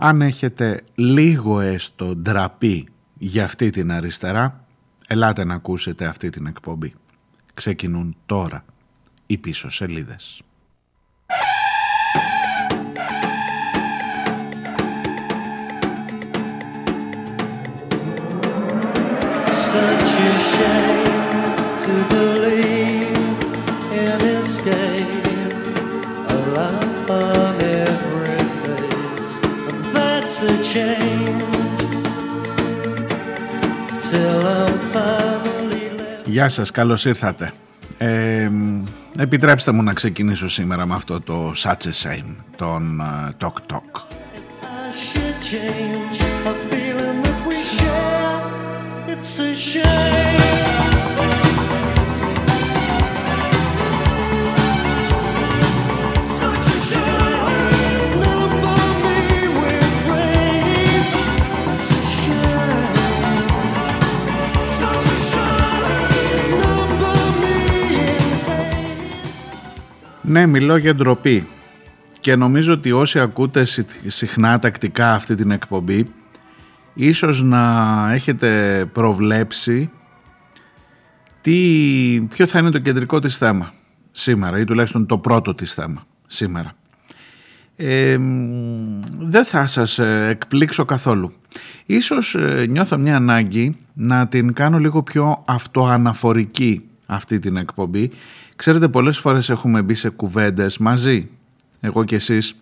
Αν έχετε λίγο έστω ντραπή για αυτή την αριστερά, ελάτε να ακούσετε αυτή την εκπομπή. Ξεκινούν τώρα οι πίσω σελίδες. Γεια σας, καλώς ήρθατε. Ε, επιτρέψτε μου να ξεκινήσω σήμερα με αυτό το Such a Shame, τον uh, Talk Talk. It's a shame Ναι, μιλώ για ντροπή. Και νομίζω ότι όσοι ακούτε συχνά τακτικά αυτή την εκπομπή, ίσως να έχετε προβλέψει τι, ποιο θα είναι το κεντρικό της θέμα σήμερα ή τουλάχιστον το πρώτο της θέμα σήμερα. Ε, δεν θα σας ε, εκπλήξω καθόλου. Ίσως ε, νιώθω μια ανάγκη να την κάνω λίγο πιο αυτοαναφορική αυτή την εκπομπή Ξέρετε πολλές φορές έχουμε μπει σε κουβέντες μαζί, εγώ και εσείς,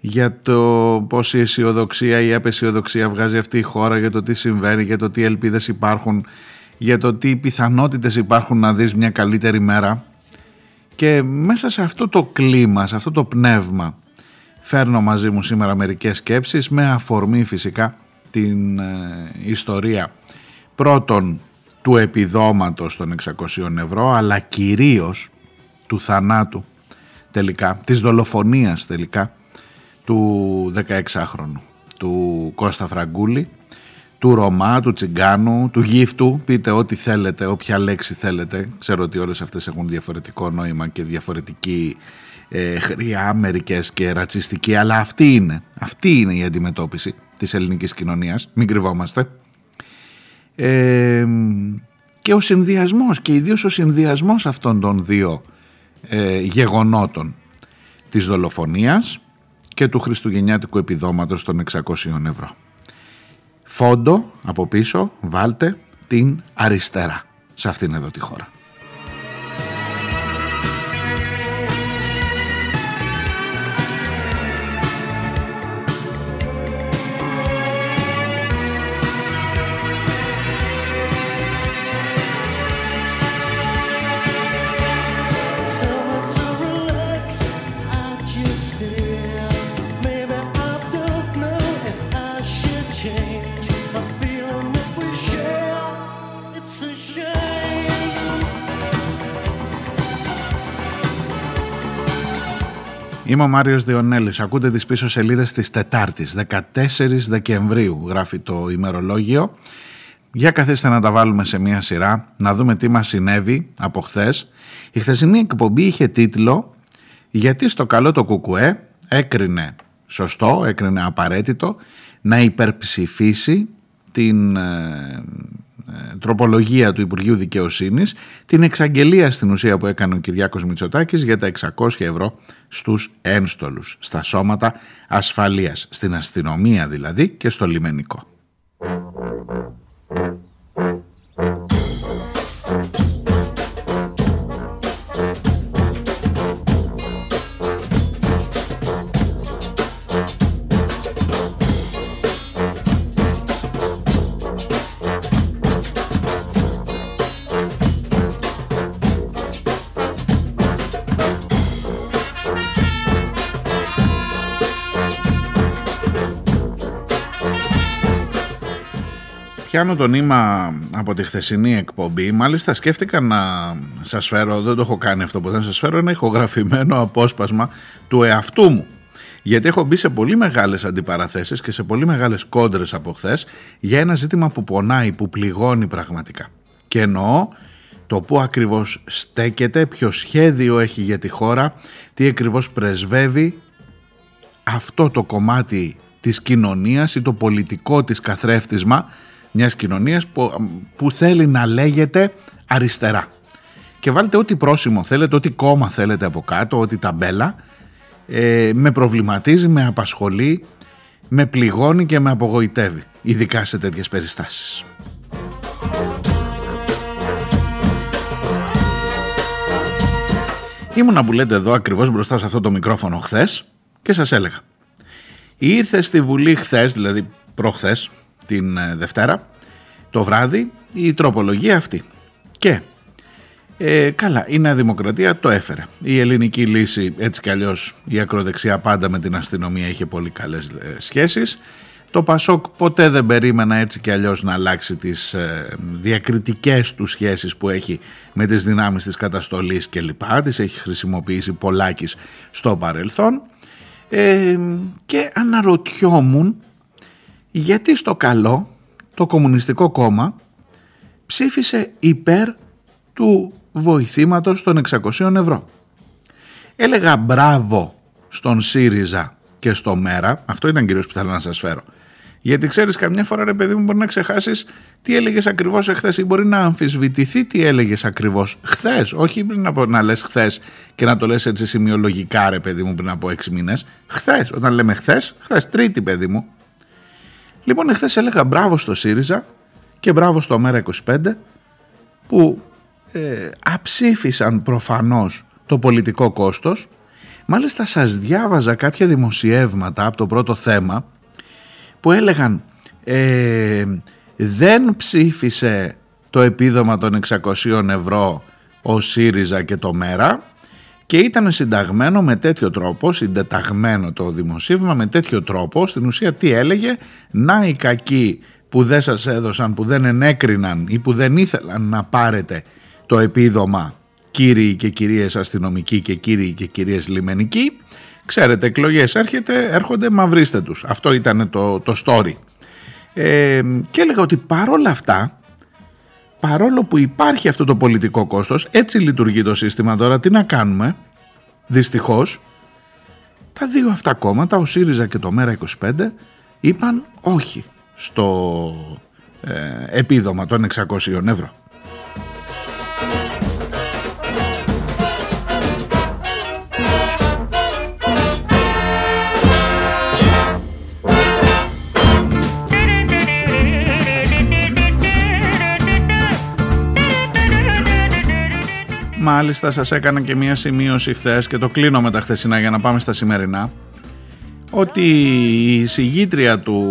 για το πώς η αισιοδοξία ή η απεσιοδοξία βγάζει αυτή η χώρα, για το τι συμβαίνει, για το τι ελπίδες υπάρχουν, για το τι πιθανότητες υπάρχουν να δεις μια καλύτερη μέρα. Και μέσα σε αυτό το κλίμα, σε αυτό το πνεύμα, φέρνω μαζί μου σήμερα μερικές σκέψεις με αφορμή φυσικά την ε, ιστορία πρώτον του επιδόματος των 600 ευρώ αλλά κυρίως του θανάτου τελικά, της δολοφονίας τελικά του 16χρονου του Κώστα Φραγκούλη του Ρωμά, του Τσιγκάνου, του Γύφτου, πείτε ό,τι θέλετε, όποια λέξη θέλετε. Ξέρω ότι όλες αυτές έχουν διαφορετικό νόημα και διαφορετική ε, χρειά, μερικές και ρατσιστική, αλλά αυτή είναι, αυτή είναι η αντιμετώπιση της ελληνικής κοινωνίας, μην κρυβόμαστε και ο συνδυασμός και ιδίως ο συνδυασμός αυτών των δύο ε, γεγονότων της δολοφονίας και του χριστουγεννιάτικου επιδόματος των 600 ευρώ. Φόντο από πίσω βάλτε την αριστερά σε αυτήν εδώ τη χώρα. Είμαι ο Μάριος Διονέλης. Ακούτε τις πίσω σελίδες της Τετάρτης, 14 Δεκεμβρίου γράφει το ημερολόγιο. Για καθίστε να τα βάλουμε σε μία σειρά, να δούμε τι μας συνέβη από χθες. Η χθεσινή εκπομπή είχε τίτλο «Γιατί στο καλό το κουκουέ έκρινε σωστό, έκρινε απαραίτητο να υπερψηφίσει την ε, ε, τροπολογία του Υπουργείου Δικαιοσύνης την εξαγγελία στην ουσία που έκανε ο Κυριάκος Μητσοτάκης για τα 600 ευρώ στους ένστολους, στα σώματα ασφαλείας, στην αστυνομία δηλαδή και στο λιμενικό. Πιάνω το νήμα από τη χθεσινή εκπομπή. Μάλιστα σκέφτηκα να σας φέρω, δεν το έχω κάνει αυτό που θα σας φέρω, ένα ηχογραφημένο απόσπασμα του εαυτού μου. Γιατί έχω μπει σε πολύ μεγάλες αντιπαραθέσεις και σε πολύ μεγάλες κόντρες από χθες για ένα ζήτημα που πονάει, που πληγώνει πραγματικά. Και εννοώ το που ακριβώς στέκεται, ποιο σχέδιο έχει για τη χώρα, τι ακριβώς πρεσβεύει αυτό το κομμάτι της κοινωνίας ή το πολιτικό της καθρέφτισμα μιας κοινωνίας που, που θέλει να λέγεται αριστερά. Και βάλτε ό,τι πρόσημο θέλετε, ό,τι κόμμα θέλετε από κάτω, ό,τι ταμπέλα, ε, με προβληματίζει, με απασχολεί, με πληγώνει και με απογοητεύει, ειδικά σε τέτοιες περιστάσεις. Ήμουνα που λέτε εδώ ακριβώς μπροστά σε αυτό το μικρόφωνο χθες και σας έλεγα. Ήρθε στη Βουλή χθες, δηλαδή προχθές, την ε, Δευτέρα, το βράδυ, η τροπολογία αυτή. Και ε, καλά, η Νέα Δημοκρατία το έφερε. Η ελληνική λύση, έτσι κι αλλιώς η ακροδεξιά πάντα με την αστυνομία είχε πολύ καλές ε, σχέσεις. Το Πασόκ ποτέ δεν περίμενα έτσι κι αλλιώς να αλλάξει τις ε, διακριτικές του σχέσεις που έχει με τις δυνάμεις της καταστολής και λοιπά. Τις έχει χρησιμοποιήσει πολλάκις στο παρελθόν. Ε, και αναρωτιόμουν γιατί στο καλό το Κομμουνιστικό Κόμμα ψήφισε υπέρ του βοηθήματος των 600 ευρώ. Έλεγα μπράβο στον ΣΥΡΙΖΑ και στο ΜΕΡΑ, αυτό ήταν κυρίως που θέλω να σας φέρω. Γιατί ξέρεις καμιά φορά ρε παιδί μου μπορεί να ξεχάσεις τι έλεγες ακριβώς εχθές ή μπορεί να αμφισβητηθεί τι έλεγες ακριβώς χθες. Όχι πριν από να λες χθες και να το λες έτσι σημειολογικά ρε παιδί μου πριν από 6 μήνες. Χθες, όταν λέμε χθες, χθες τρίτη παιδί μου. Λοιπόν εχθές έλεγα μπράβο στο ΣΥΡΙΖΑ και μπράβο στο ΜΕΡΑ25 που ε, αψήφισαν προφανώς το πολιτικό κόστος. Μάλιστα σας διάβαζα κάποια δημοσιεύματα από το πρώτο θέμα που έλεγαν ε, δεν ψήφισε το επίδομα των 600 ευρώ ο ΣΥΡΙΖΑ και το ΜΕΡΑ και ήταν συνταγμένο με τέτοιο τρόπο, συντεταγμένο το δημοσίευμα με τέτοιο τρόπο, στην ουσία τι έλεγε, να οι κακοί που δεν σας έδωσαν, που δεν ενέκριναν ή που δεν ήθελαν να πάρετε το επίδομα κύριοι και κυρίες αστυνομικοί και κύριοι και κυρίες λιμενικοί. Ξέρετε, εκλογές έρχεται, έρχονται, μαυρίστε τους. Αυτό ήταν το, το story. Ε, και έλεγα ότι παρόλα αυτά, παρόλο που υπάρχει αυτό το πολιτικό κόστος, έτσι λειτουργεί το σύστημα τώρα, τι να κάνουμε, δυστυχώς, τα δύο αυτά κόμματα, ο ΣΥΡΙΖΑ και το ΜΕΡΑ25, είπαν όχι στο ε, επίδομα των 600 ευρώ. Μάλιστα σας έκανα και μία σημείωση χθες και το κλείνω με τα χθεσινά για να πάμε στα σημερινά ότι η συγγήτρια του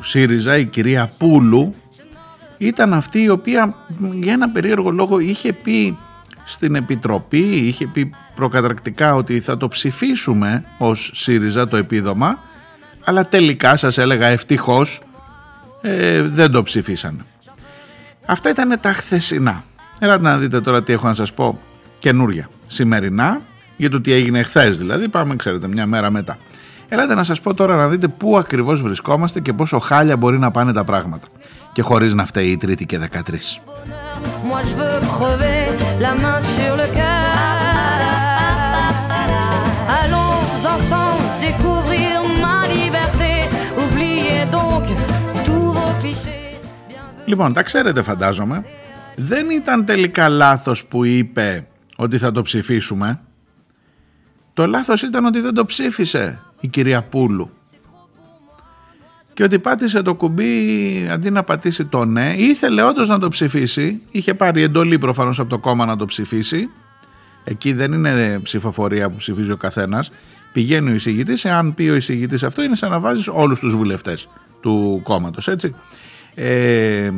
ΣΥΡΙΖΑ, η κυρία Πούλου ήταν αυτή η οποία για ένα περίεργο λόγο είχε πει στην Επιτροπή, είχε πει προκαταρκτικά ότι θα το ψηφίσουμε ως ΣΥΡΙΖΑ το επίδομα αλλά τελικά σας έλεγα ευτυχώς ε, δεν το ψηφίσανε. Αυτά ήταν τα χθεσινά. Ελάτε να δείτε τώρα τι έχω να σας πω καινούρια. Σημερινά για το τι έγινε χθες δηλαδή πάμε ξέρετε μια μέρα μετά. Ελάτε να σας πω τώρα να δείτε πού ακριβώς βρισκόμαστε και πόσο χάλια μπορεί να πάνε τα πράγματα. Και χωρίς να φταίει η Τρίτη και 13. Λοιπόν, τα ξέρετε φαντάζομαι δεν ήταν τελικά λάθος που είπε ότι θα το ψηφίσουμε. Το λάθος ήταν ότι δεν το ψήφισε η κυρία Πούλου. Και ότι πάτησε το κουμπί αντί να πατήσει το ναι, ήθελε όντως να το ψηφίσει. Είχε πάρει εντολή προφανώς από το κόμμα να το ψηφίσει. Εκεί δεν είναι ψηφοφορία που ψηφίζει ο καθένας. Πηγαίνει ο εισηγητής. Εάν πει ο εισηγητής αυτό, είναι σαν να βάζεις όλους τους βουλευτές του κόμματος. Έτσι. Ε,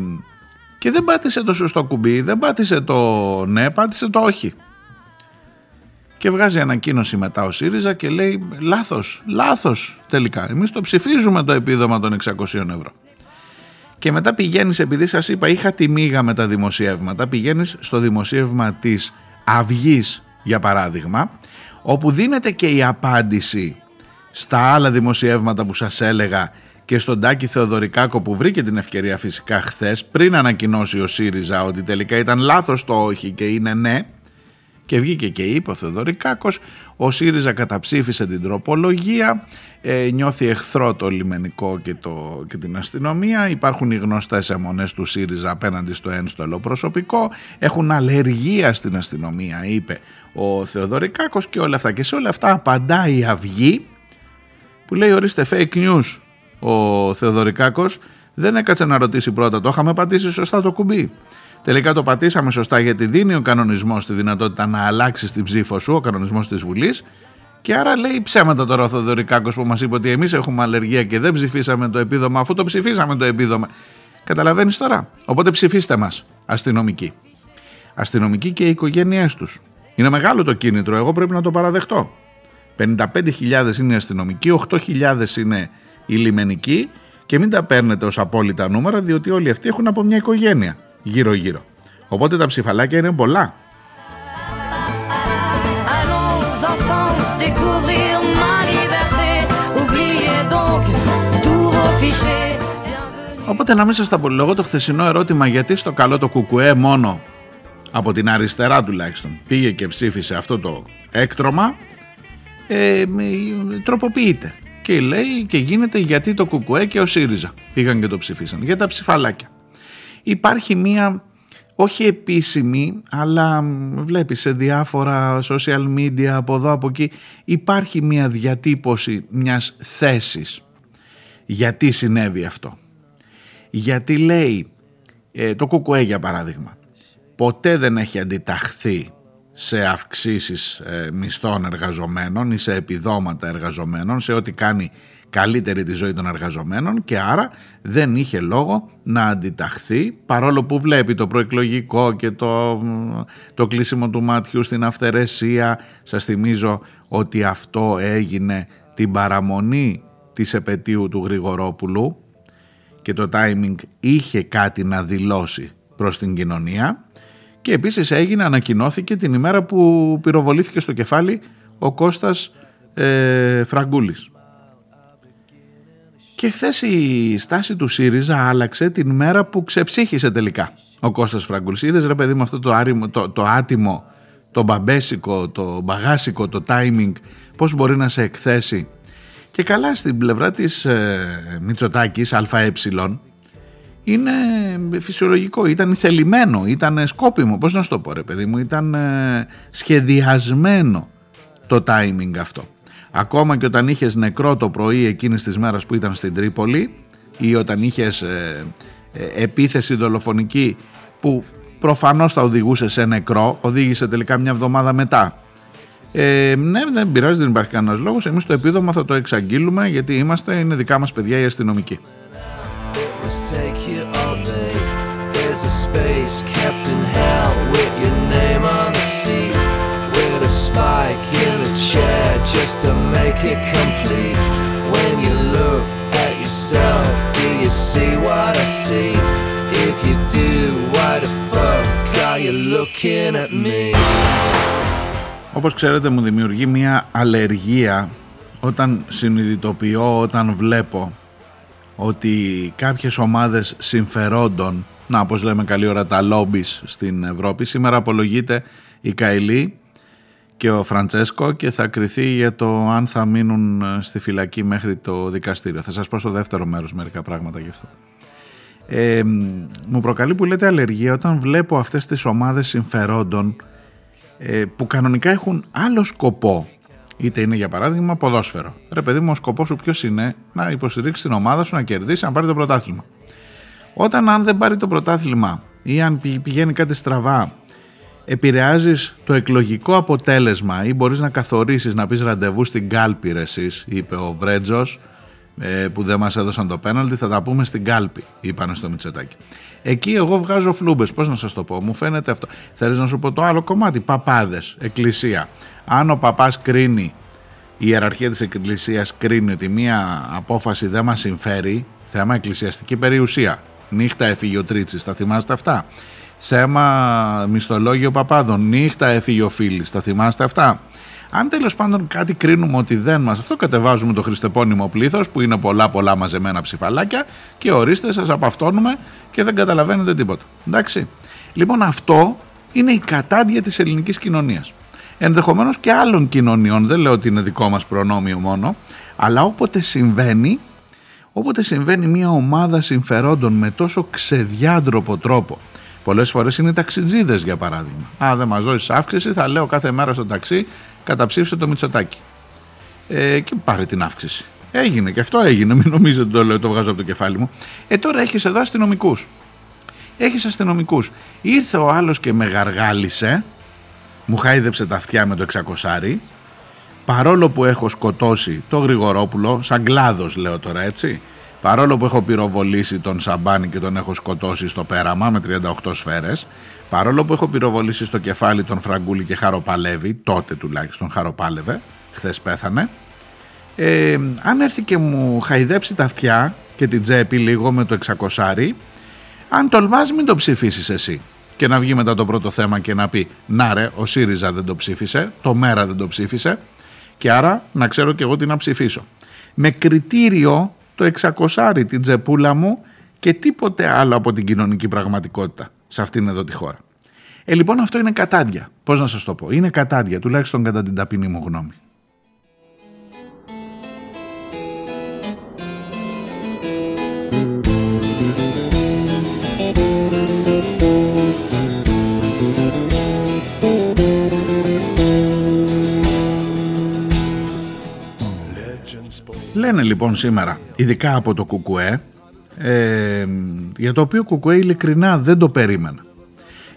και δεν πάτησε το σωστό κουμπί, δεν πάτησε το ναι, πάτησε το όχι. Και βγάζει ανακοίνωση μετά ο ΣΥΡΙΖΑ και λέει λάθος, λάθος τελικά. Εμείς το ψηφίζουμε το επίδομα των 600 ευρώ. Και μετά πηγαίνεις, επειδή σας είπα είχα τη μίγα με τα δημοσιεύματα, πηγαίνεις στο δημοσίευμα της αυγής, για παράδειγμα, όπου δίνεται και η απάντηση στα άλλα δημοσιεύματα που σας έλεγα και στον Τάκη Θεοδωρικάκο που βρήκε την ευκαιρία φυσικά χθες πριν ανακοινώσει ο ΣΥΡΙΖΑ ότι τελικά ήταν λάθος το όχι και είναι ναι και βγήκε και είπε ο Θεοδωρικάκος ο ΣΥΡΙΖΑ καταψήφισε την τροπολογία ε, νιώθει εχθρό το λιμενικό και, το, και την αστυνομία υπάρχουν οι γνωστές αιμονές του ΣΥΡΙΖΑ απέναντι στο ένστολο προσωπικό έχουν αλλεργία στην αστυνομία είπε ο Θεοδωρικάκος και όλα αυτά. Και σε όλα αυτά απαντάει η Αυγή που λέει ορίστε fake news ο Θεοδωρικάκος δεν έκατσε να ρωτήσει πρώτα το είχαμε πατήσει σωστά το κουμπί; Τελικά το πατήσαμε σωστά γιατί δίνει ο κανονισμός τη δυνατότητα να αλλάξεις την ψήφο σου, ο κανονισμός της Βουλής. Και άρα λέει ψέματα τώρα ο Θοδωρικάκο που μας είπε ότι εμείς έχουμε αλλεργία και δεν ψηφίσαμε το επίδομα, αφού το ψηφίσαμε το επίδομα. Καταλαβαίνεις τώρα; Οπότε ψηφίστε μας, αστυνομικοί. Αστυνομικοί και οι οικογένειές τους. Είναι μεγάλο το κίνητρο, εγώ πρέπει να το παραδεχτώ. 55.000 είναι οι αστυνομικοί, 8.000 είναι οι λιμενικοί και μην τα παίρνετε ως απόλυτα νούμερα διότι όλοι αυτοί έχουν από μια οικογένεια γύρω-γύρω. Οπότε τα ψηφαλάκια είναι πολλά. Οπότε να μην σας τα πολυλογώ το χθεσινό ερώτημα γιατί στο καλό το κουκουέ μόνο από την αριστερά τουλάχιστον πήγε και ψήφισε αυτό το έκτρωμα ε, τροποποιείται και λέει και γίνεται γιατί το κουκουέ και ο ΣΥΡΙΖΑ πήγαν και το ψηφίσαν για τα ψηφαλάκια υπάρχει μία όχι επίσημη, αλλά βλέπεις σε διάφορα social media από εδώ από εκεί υπάρχει μια διατύπωση μιας θέσης. Γιατί συνέβη αυτό; Γιατί λέει ε, το κουκουέ για παράδειγμα ποτέ δεν έχει αντιταχθεί σε αυξήσεις ε, μισθών εργαζομένων ή σε επιδόματα εργαζομένων σε ό,τι κάνει καλύτερη τη ζωή των εργαζομένων και άρα δεν είχε λόγο να αντιταχθεί παρόλο που βλέπει το προεκλογικό και το, το κλείσιμο του μάτιου στην αυθαιρεσία. Σας θυμίζω ότι αυτό έγινε την παραμονή της επαιτίου του Γρηγορόπουλου και το timing είχε κάτι να δηλώσει προς την κοινωνία και επίσης έγινε, ανακοινώθηκε την ημέρα που πυροβολήθηκε στο κεφάλι ο Κώστας ε, Φραγκούλης. Και χθες η στάση του ΣΥΡΙΖΑ άλλαξε την μέρα που ξεψύχησε τελικά ο Κώστας Φραγκούλης. Είδες ρε παιδί με αυτό το, άριμο, το, το άτιμο, το μπαμπέσικο, το μπαγάσικο, το timing, πώς μπορεί να σε εκθέσει. Και καλά στην πλευρά της ε, Μητσοτάκης, ΑΕ, είναι φυσιολογικό, ήταν θελημένο, ήταν σκόπιμο, πώς να σου το πω ρε παιδί μου, ήταν ε, σχεδιασμένο το timing αυτό. Ακόμα και όταν είχες νεκρό το πρωί εκείνης της μέρας που ήταν στην Τρίπολη ή όταν είχες ε, ε, επίθεση δολοφονική που προφανώς θα οδηγούσε σε νεκρό, οδήγησε τελικά μια εβδομάδα μετά. Ε, ναι, δεν πειράζει, δεν υπάρχει κανένας λόγος. Εμείς το επίδομα θα το εξαγγείλουμε γιατί είμαστε, είναι δικά μας παιδιά οι αστυνομικοί. spike in a chair just to make it complete. When you look at yourself, do you see what I see? If you do, why the fuck are you looking at me? Όπως ξέρετε μου δημιουργεί μια αλλεργία όταν συνειδητοποιώ, όταν βλέπω ότι κάποιες ομάδες συμφερόντων, να όπως λέμε καλή ώρα τα λόμπις στην Ευρώπη, σήμερα απολογείται η Καηλή και ο Φραντσέσκο και θα κριθεί για το αν θα μείνουν ε, στη φυλακή μέχρι το δικαστήριο. Θα σας πω στο δεύτερο μέρος μερικά πράγματα γι' αυτό. Ε, μου προκαλεί που λέτε αλλεργία όταν βλέπω αυτές τις ομάδες συμφερόντων ε, που κανονικά έχουν άλλο σκοπό είτε είναι για παράδειγμα ποδόσφαιρο. Ρε παιδί μου, ο σκοπός σου ποιος είναι να υποστηρίξεις την ομάδα σου, να κερδίσεις, να πάρεις το πρωτάθλημα. Όταν αν δεν πάρει το πρωτάθλημα ή αν πηγαίνει κάτι στραβά επηρεάζεις το εκλογικό αποτέλεσμα ή μπορείς να καθορίσεις να πεις ραντεβού στην κάλπη ρε εσείς, είπε ο Βρέτζος ε, που δεν μας έδωσαν το πέναλτι θα τα πούμε στην κάλπη είπανε στο Μητσοτάκι εκεί εγώ βγάζω φλούμπες. Πως να σας το πω; Μου φαίνεται αυτό. Θέλεις να σου πω το άλλο κομμάτι; Παπάδες, εκκλησία. Αν ο παπάς κρίνει η ιεραρχία της εκκλησίας κρίνει ότι μία απόφαση δεν μας συμφέρει θέμα εκκλησιαστική περιουσία. Νύχτα έφυγε ο Τρίτσης, θα θυμάστε αυτά; Θέμα μισθολόγιο παπάδων, νύχτα έφυγε ο φίλης, τα θυμάστε αυτά; Αν τέλος πάντων κάτι κρίνουμε ότι δεν μας, αυτό κατεβάζουμε το χριστεπώνυμο πλήθος που είναι πολλά πολλά μαζεμένα ψηφαλάκια και ορίστε σας απαυτώνουμε και δεν καταλαβαίνετε τίποτα. Εντάξει. Λοιπόν, αυτό είναι η κατάντια της ελληνικής κοινωνίας. Ενδεχομένως και άλλων κοινωνιών, δεν λέω ότι είναι δικό μας προνόμιο μόνο, αλλά όποτε συμβαίνει, όποτε συμβαίνει μια ομάδα συμφερόντων με τόσο ξεδιάντροπο τρόπο, Πολλές φορές είναι ταξιτζίδες για παράδειγμα. Α, δεν μας δώσεις αύξηση, θα λέω κάθε μέρα στο ταξί καταψήφισε το Μητσοτάκι. Ε, και πάρε την αύξηση. Έγινε και αυτό έγινε. Μην νομίζετε ότι το λέω, το βγάζω από το κεφάλι μου. Ε, τώρα έχεις εδώ αστυνομικούς. Έχεις αστυνομικούς. Ήρθε ο άλλος και με γαργάλισε, μου χάιδεψε τα αυτιά με το 600 παρόλο που έχω σκοτώσει το Γρηγορόπουλο, σαν κλάδος λέω τώρα έτσι, παρόλο που έχω πυροβολήσει τον Σαμπάνη και τον έχω σκοτώσει στο πέραμα με 38 σφαίρες, παρόλο που έχω πυροβολήσει στο κεφάλι τον Φραγκούλη και χαροπαλεύει, τότε τουλάχιστον χαροπάλευε, χθες πέθανε, ε, αν έρθει και μου χαϊδέψει τα αυτιά και την τσέπη λίγο με το 600 αν τολμάς μην το ψηφίσεις εσύ και να βγει μετά το πρώτο θέμα και να πει να ρε ο ΣΥΡΙΖΑ δεν το ψήφισε, το ΜΕΡΑ δεν το ψήφισε και άρα να ξέρω και εγώ τι να ψηφίσω. Με κριτήριο το 600 την τσεπούλα μου και τίποτε άλλο από την κοινωνική πραγματικότητα σε αυτήν εδώ τη χώρα. Ε, λοιπόν αυτό είναι κατάντια. Πώς να σας το πω; Είναι κατάντια, τουλάχιστον κατά την ταπεινή μου γνώμη. Λένε λοιπόν σήμερα, ειδικά από το Κουκουέ, ε, για το οποίο Κουκουέ ειλικρινά δεν το περίμενα.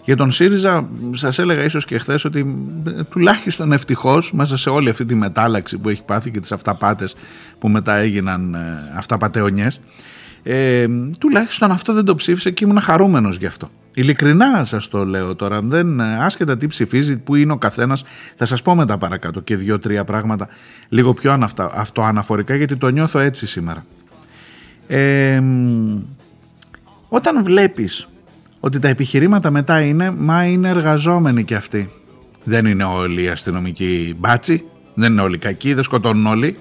Για τον ΣΥΡΙΖΑ σας έλεγα ίσως και χθες ότι ε, τουλάχιστον ευτυχώς μέσα σε όλη αυτή τη μετάλλαξη που έχει πάθει και τις αυταπάτες που μετά έγιναν ε, αυταπατεωνιές ε, τουλάχιστον αυτό δεν το ψήφισε και ήμουν χαρούμενος γι' αυτό. Ειλικρινά σας το λέω τώρα, δεν, ε, άσχετα τι ψηφίζει, που είναι ο καθένας, θα σας πω μετά παρακάτω και δύο-τρία πράγματα λίγο πιο αναφτα, αυτοαναφορικά γιατί το νιώθω έτσι σήμερα. Ε, όταν βλέπεις ότι τα επιχειρήματα μετά είναι μα είναι εργαζόμενοι κι αυτοί. Δεν είναι όλοι οι αστυνομικοί μπάτσι, δεν είναι όλοι κακοί, δεν σκοτώνουν όλοι.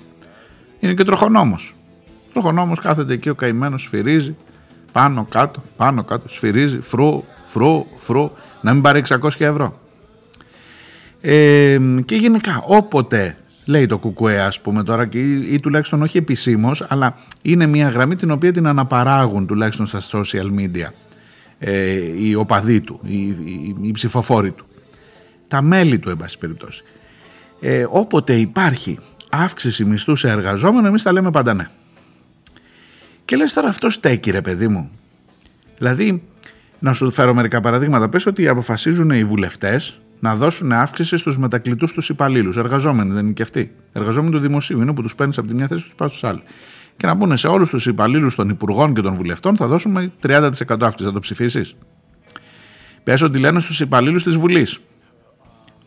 Είναι και τροχονόμος. Τροχονόμος κάθεται εκεί ο καημένος σφυρίζει πάνω κάτω, πάνω κάτω, σφυρίζει, φρού, φρού, φρού, να μην πάρει 600 ευρώ. Ε, και γενικά όποτε λέει το κουκουέ ας πούμε τώρα και, ή, τουλάχιστον όχι επισήμως, αλλά είναι μια γραμμή την οποία την αναπαράγουν τουλάχιστον στα social media ε, οι οπαδοί του, οι, οι, οι ψηφοφόροι του, τα μέλη του εν πάση περιπτώσει. Ε, όποτε υπάρχει αύξηση μισθού σε εργαζόμενο εμείς τα λέμε πάντα ναι. Και λες τώρα αυτό στέκει ρε παιδί μου. Δηλαδή, να σου φέρω μερικά παραδείγματα. Πες ότι αποφασίζουν οι βουλευτές να δώσουν αύξηση στους μετακλητούς τους υπαλλήλους. Εργαζόμενοι δεν είναι και αυτοί. Εργαζόμενοι του δημοσίου είναι που τους παίρνεις από τη μια θέση και τους πας στους άλλους. Και να πούνε σε όλους τους υπαλλήλους των υπουργών και των βουλευτών θα δώσουμε 30% αύξηση. Θα το ψηφίσεις. Πες ότι λένε στους υπαλλήλους της Βουλής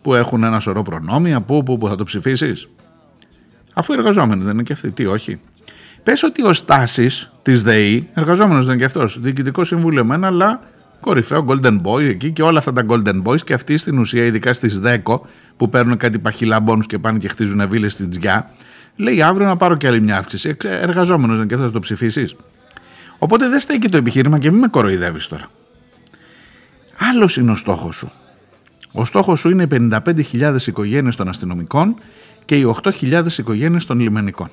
που έχουν ένα σωρό προνόμια, που, που, που θα το ψηφίσεις. Αφού οι εργαζόμενοι δεν είναι και αυτοί, τι όχι. Πες ότι ο Στάσης της ΔΕΗ, εργαζόμενος δεν είναι και αυτός, διοικητικό συμβούλιο μένα, αλλά κορυφαίο Golden Boy εκεί και όλα αυτά τα Golden Boys και αυτοί στην ουσία, ειδικά στις 10 που παίρνουν κάτι παχυλαμπόνου και πάνε και χτίζουν βίλες στην τζιά, λέει αύριο να πάρω και άλλη μια αύξηση. Εργαζόμενος δεν και αυτός, θα το ψηφίσεις. Οπότε δεν στέκει το επιχείρημα και μην με κοροϊδεύεις τώρα. Άλλος είναι ο στόχος σου. Ο στόχος σου είναι οι 55.000 οικογένειες των αστυνομικών και οι 8.000 οικογένειες των λιμενικών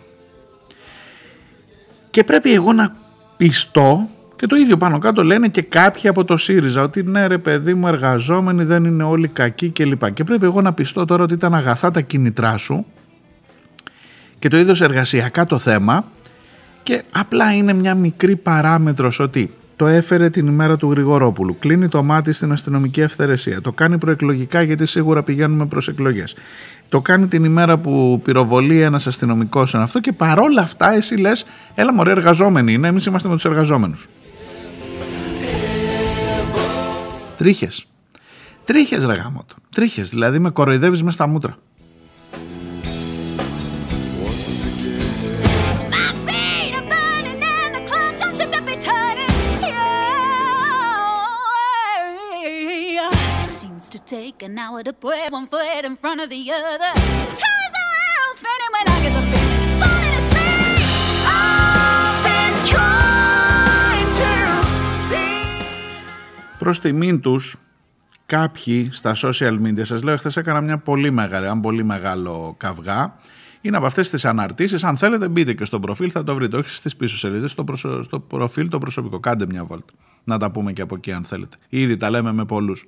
και πρέπει εγώ να πιστώ και το ίδιο πάνω κάτω λένε και κάποιοι από το ΣΥΡΙΖΑ ότι ναι ρε παιδί μου εργαζόμενοι δεν είναι όλοι κακοί κλπ. Και πρέπει εγώ να πιστώ τώρα ότι ήταν αγαθά τα κινητρά σου και το είδος εργασιακά το θέμα και απλά είναι μια μικρή παράμετρος ότι το έφερε την ημέρα του Γρηγορόπουλου. Κλείνει το μάτι στην αστυνομική ευθερεσία. Το κάνει προεκλογικά γιατί σίγουρα πηγαίνουμε προς εκλογές. Το κάνει την ημέρα που πυροβολεί ένας αστυνομικός σε αυτό και παρόλα αυτά εσύ λες, έλα μωρέ, εργαζόμενοι είναι. Εμείς είμαστε με τους εργαζόμενους. Τρίχες. Τρίχες, ρε γάμοτο. Τρίχες. Δηλαδή με κοροϊδεύεις μες στα μούτρα. Take an hour to put one foot in front of the other. Ties around spinning when I get the feeling it's falling asleep. I've been trying to see. Προς τιμήν τους κάποιοι στα social media, σας λέω, χθες έκανα μια πολύ μεγάλη, ένα πολύ μεγάλο καυγά, είναι από αυτές τις αναρτήσεις, αν θέλετε μπείτε και στο προφίλ θα το βρείτε, όχι στις πίσω σελίδες, στο, στο προφίλ το προσωπικό, κάντε μια βόλτα. Να τα πούμε και από εκεί αν θέλετε. Ήδη τα λέμε με πολλούς.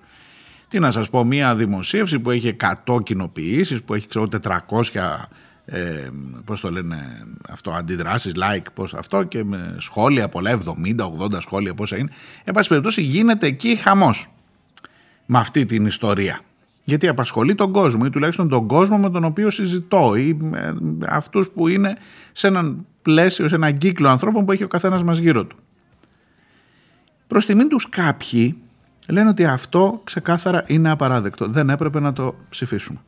Τι να σας πω, μια δημοσίευση που έχει 100 κοινοποιήσεις, που έχει ξέρω 400 ε, πώς το λένε αυτό, αντιδράσεις, like, πώς αυτό και με σχόλια πολλά, 70-80 σχόλια πόσα είναι. Εν πάση περιπτώσει γίνεται εκεί χαμός με αυτή την ιστορία. Γιατί απασχολεί τον κόσμο ή τουλάχιστον τον κόσμο με τον οποίο συζητώ ή αυτούς που είναι σε έναν πλαίσιο, σε έναν κύκλο ανθρώπων που έχει ο καθένας μας γύρω του. Προς τιμήν τους κάποιοι λένε ότι αυτό ξεκάθαρα είναι απαράδεκτο. Δεν έπρεπε να το ψηφίσουμε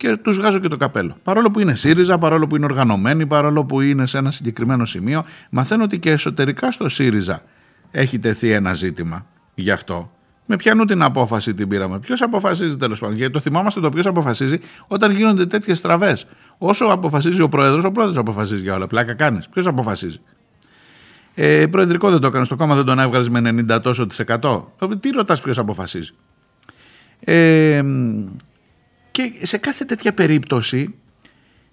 και τους βγάζω και το καπέλο. Παρόλο που είναι ΣΥΡΙΖΑ, παρόλο που είναι οργανωμένοι, παρόλο που είναι σε ένα συγκεκριμένο σημείο, μαθαίνω ότι και εσωτερικά στο ΣΥΡΙΖΑ έχει τεθεί ένα ζήτημα γι' αυτό. Με ποιανού την απόφαση την πήραμε. Ποιος αποφασίζει τέλος πάντων; Γιατί το θυμάμαστε το ποιος αποφασίζει όταν γίνονται τέτοιες στραβές. Όσο αποφασίζει ο πρόεδρος, ο πρόεδρος αποφασίζει για όλα. Πλάκα κάνεις. Ποιος αποφασίζει; Ε, προεδρικό δεν το έκανε στο κόμμα, δεν τον έβγαλες με 90 τόσο της εκατό. Τι ρωτάς ποιος αποφασίζει; Ε, και σε κάθε τέτοια περίπτωση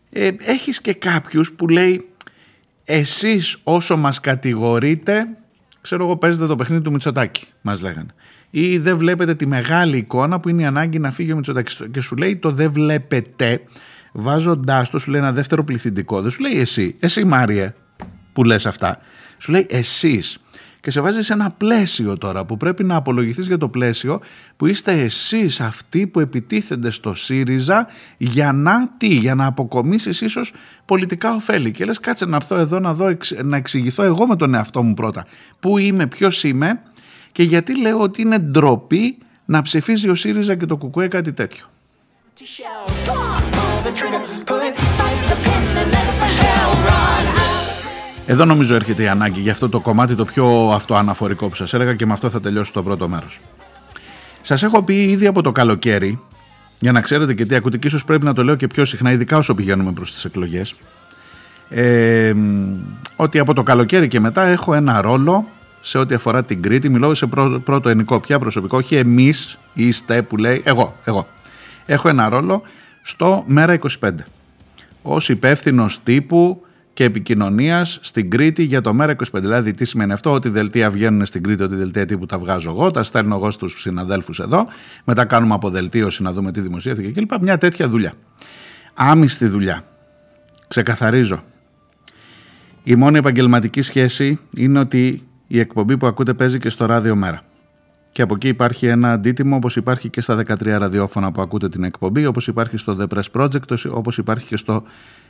ε, έχεις και κάποιους που λέει εσείς όσο μας κατηγορείτε, ξέρω εγώ παίζετε το παιχνίδι του Μητσοτάκη, μας λέγανε. Ή δεν βλέπετε τη μεγάλη εικόνα που είναι η ανάγκη να φύγει ο Μητσοτάκης και σου λέει το δεν βλέπετε βάζοντάς το σου λέει ένα δεύτερο πληθυντικό, δεν σου λέει εσύ, εσύ Μάριε που λες αυτά, σου λέει εσείς και σε βάζει σε ένα πλαίσιο τώρα που πρέπει να απολογηθείς για το πλαίσιο που είστε εσείς αυτοί που επιτίθενται στο ΣΥΡΙΖΑ για να τι, για να αποκομίσεις ίσως πολιτικά ωφέλη. Και λες κάτσε να έρθω εδώ να, δω, να εξηγηθώ εγώ με τον εαυτό μου πρώτα. Πού είμαι, ποιος είμαι και γιατί λέω ότι είναι ντροπή να ψηφίζει ο ΣΥΡΙΖΑ και το ΚΚΕ κάτι τέτοιο. Εδώ νομίζω έρχεται η ανάγκη για αυτό το κομμάτι το πιο αυτοαναφορικό που σας έλεγα και με αυτό θα τελειώσω το πρώτο μέρος. Σας έχω πει ήδη από το καλοκαίρι, για να ξέρετε και τι ακούτε και ίσως πρέπει να το λέω και πιο συχνά, ειδικά όσο πηγαίνουμε προς τις εκλογές, ε, ότι από το καλοκαίρι και μετά έχω ένα ρόλο σε ό,τι αφορά την Κρήτη. Μιλώ σε πρώτο ενικό πια προσωπικό, όχι εμείς είστε που λέει εγώ, εγώ. Έχω ένα ρόλο στο Μέρα 25 ως υπεύθυνος τύπου και επικοινωνίας στην Κρήτη για το ΜΕΡΑ 25. Δηλαδή, τι σημαίνει αυτό, ότι δελτία βγαίνουν στην Κρήτη, ότι δελτία τύπου τα βγάζω εγώ, τα στέλνω εγώ στους συναδέλφους εδώ, μετά κάνουμε αποδελτίωση να δούμε τι δημοσιεύθηκε κλπ. Μια τέτοια δουλειά. Άμυστη δουλειά. Ξεκαθαρίζω. Η μόνη επαγγελματική σχέση είναι ότι η εκπομπή που ακούτε παίζει και στο ράδιο μέρα. Και από εκεί υπάρχει ένα αντίτιμο όπως υπάρχει και στα 13 ραδιόφωνα που ακούτε την εκπομπή, όπως υπάρχει στο The Press Project, όπως υπάρχει και στο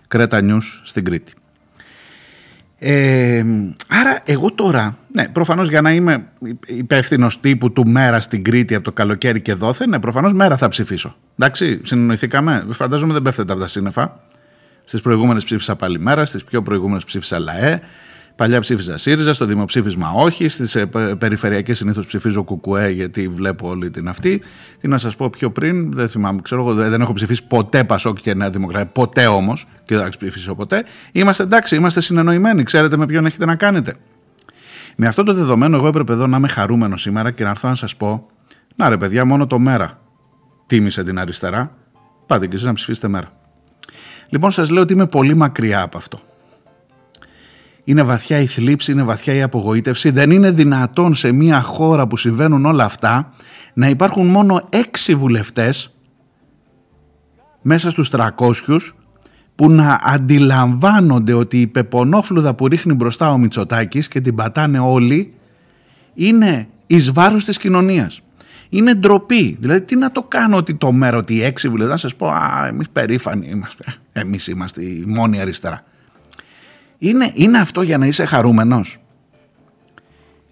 Creta News στην Κρήτη. Ε, άρα εγώ τώρα, ναι, προφανώς για να είμαι υπεύθυνος τύπου του μέρα στην Κρήτη από το καλοκαίρι και δόθε, ναι, προφανώς μέρα θα ψηφίσω. Εντάξει, συνεννοηθήκαμε, φαντάζομαι δεν πέφτεται από τα σύννεφα. Στις προηγούμενες ψήφισα πάλι μέρα, στις πιο προηγούμενες ψήφισα ΛΑΕ. Παλιά ψήφιζα ΣΥΡΙΖΑ, στο δημοψήφισμα όχι. Στις ε, περιφερειακές συνήθως ψηφίζω ΚΚΕ γιατί βλέπω όλη την αυτή. Τι να σας πω πιο πριν, δεν θυμάμαι, ξέρω δεν έχω ψηφίσει ποτέ Πασόκ και Νέα Δημοκρατία. Ποτέ όμως και δεν θα ψηφίσω ποτέ. Είμαστε εντάξει, είμαστε συνεννοημένοι. Ξέρετε με ποιον έχετε να κάνετε. Με αυτό το δεδομένο, εγώ έπρεπε εδώ να είμαι χαρούμενο σήμερα και να έρθω να σας πω, να ρε παιδιά, μόνο το μέρα τίμησε την αριστερά. Πάτε και εσείς να ψηφίσετε μέρα. Λοιπόν, σας λέω ότι είμαι πολύ μακριά από αυτό είναι βαθιά η θλίψη, είναι βαθιά η απογοήτευση. Δεν είναι δυνατόν σε μια χώρα που συμβαίνουν όλα αυτά να υπάρχουν μόνο έξι βουλευτές μέσα στους 300 που να αντιλαμβάνονται ότι η πεπονόφλουδα που ρίχνει μπροστά ο Μητσοτάκης και την πατάνε όλοι είναι εις βάρος της κοινωνίας. Είναι ντροπή. Δηλαδή τι να το κάνω ότι το μέρο ότι οι έξι βουλευτές να σας πω α, εμείς περήφανοι είμαστε. Εμείς είμαστε η μόνη αριστερά. Είναι, είναι αυτό για να είσαι χαρούμενος.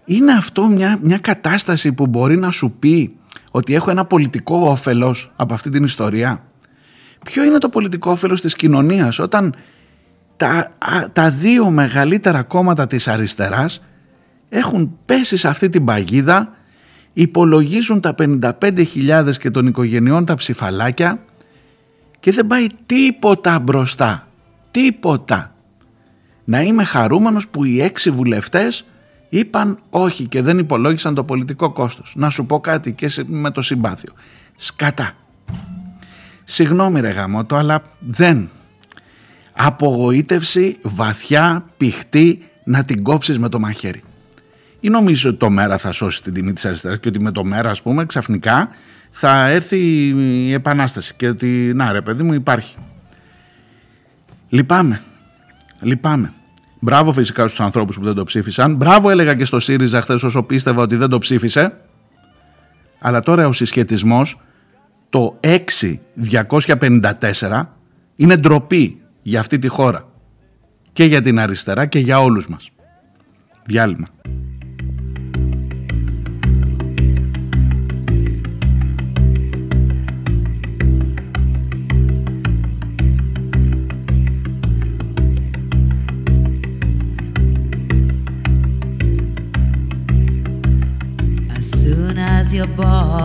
Είναι αυτό μια, μια κατάσταση που μπορεί να σου πει ότι έχω ένα πολιτικό όφελος από αυτή την ιστορία. Ποιο είναι το πολιτικό όφελος της κοινωνίας; Όταν τα, τα δύο μεγαλύτερα κόμματα της αριστεράς έχουν πέσει σε αυτή την παγίδα, υπολογίζουν τα 55.000 και των οικογενειών τα ψηφαλάκια και δεν πάει τίποτα μπροστά. Τίποτα να είμαι χαρούμενος που οι έξι βουλευτές Είπαν όχι και δεν υπολόγισαν το πολιτικό κόστος. Να σου πω κάτι και με το συμπάθειο. Σκατά. Συγγνώμη ρε γαμώτο, αλλά δεν. Απογοήτευση βαθιά, πηχτή, να την κόψεις με το μαχαίρι. Ή νομίζεις ότι το μέρα θα σώσει την τιμή της αριστεράς και ότι με το μέρα ας πούμε ξαφνικά θα έρθει η επανάσταση και ότι να ρε παιδί μου υπάρχει. Λυπάμαι. Λυπάμαι. Μπράβο φυσικά στους ανθρώπους που δεν το ψήφισαν. Μπράβο έλεγα και στο ΣΥΡΙΖΑ χθες όσο πίστευα ότι δεν το ψήφισε. Αλλά τώρα ο συσχετισμός το 6254 είναι ντροπή για αυτή τη χώρα. Και για την αριστερά και για όλους μας. Διάλειμμα. above.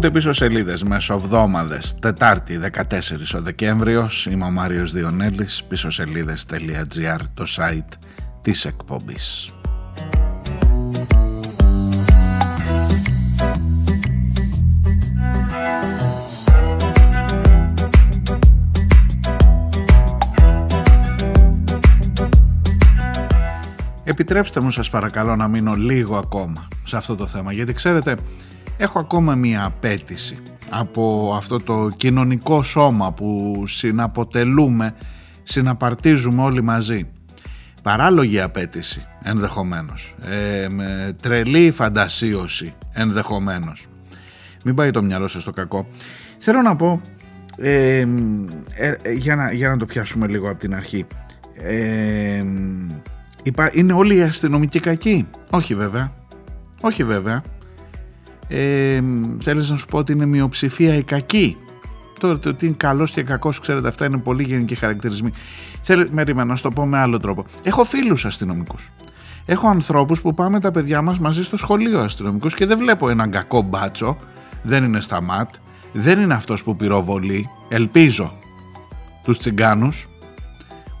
Ακούτε πίσω σελίδες μεσοβδόμαδες Τετάρτη 14 ο Δεκέμβριος. Είμαι ο Μάριος Διονέλης Πίσω σελίδες.gr το site της εκπομπής. Επιτρέψτε μου σας παρακαλώ να μείνω λίγο ακόμα σε αυτό το θέμα γιατί ξέρετε έχω ακόμα μία απέτηση από αυτό το κοινωνικό σώμα που συναποτελούμε, συναπαρτίζουμε όλοι μαζί. Παράλογη απέτηση ενδεχομένως, ε, με τρελή φαντασίωση ενδεχομένως. Μην πάει το μυαλό σας στο κακό. Θέλω να πω, ε, ε, για, να, για να το πιάσουμε λίγο από την αρχή, είναι όλοι οι αστυνομικοί κακοί; Όχι βέβαια. Όχι βέβαια ε, θέλεις να σου πω ότι είναι μειοψηφία η κακή; Τώρα το ότι είναι καλός και κακός, ξέρετε, αυτά είναι πολύ γενικοί χαρακτηρισμοί. Θέλω, με να σου το πω με άλλο τρόπο. Έχω φίλους αστυνομικούς. Έχω ανθρώπους που πάμε τα παιδιά μας μαζί στο σχολείο αστυνομικούς και δεν βλέπω έναν κακό μπάτσο. Δεν είναι στα ματ. Δεν είναι αυτός που πυροβολεί. Ελπίζω τους τσιγκάνους.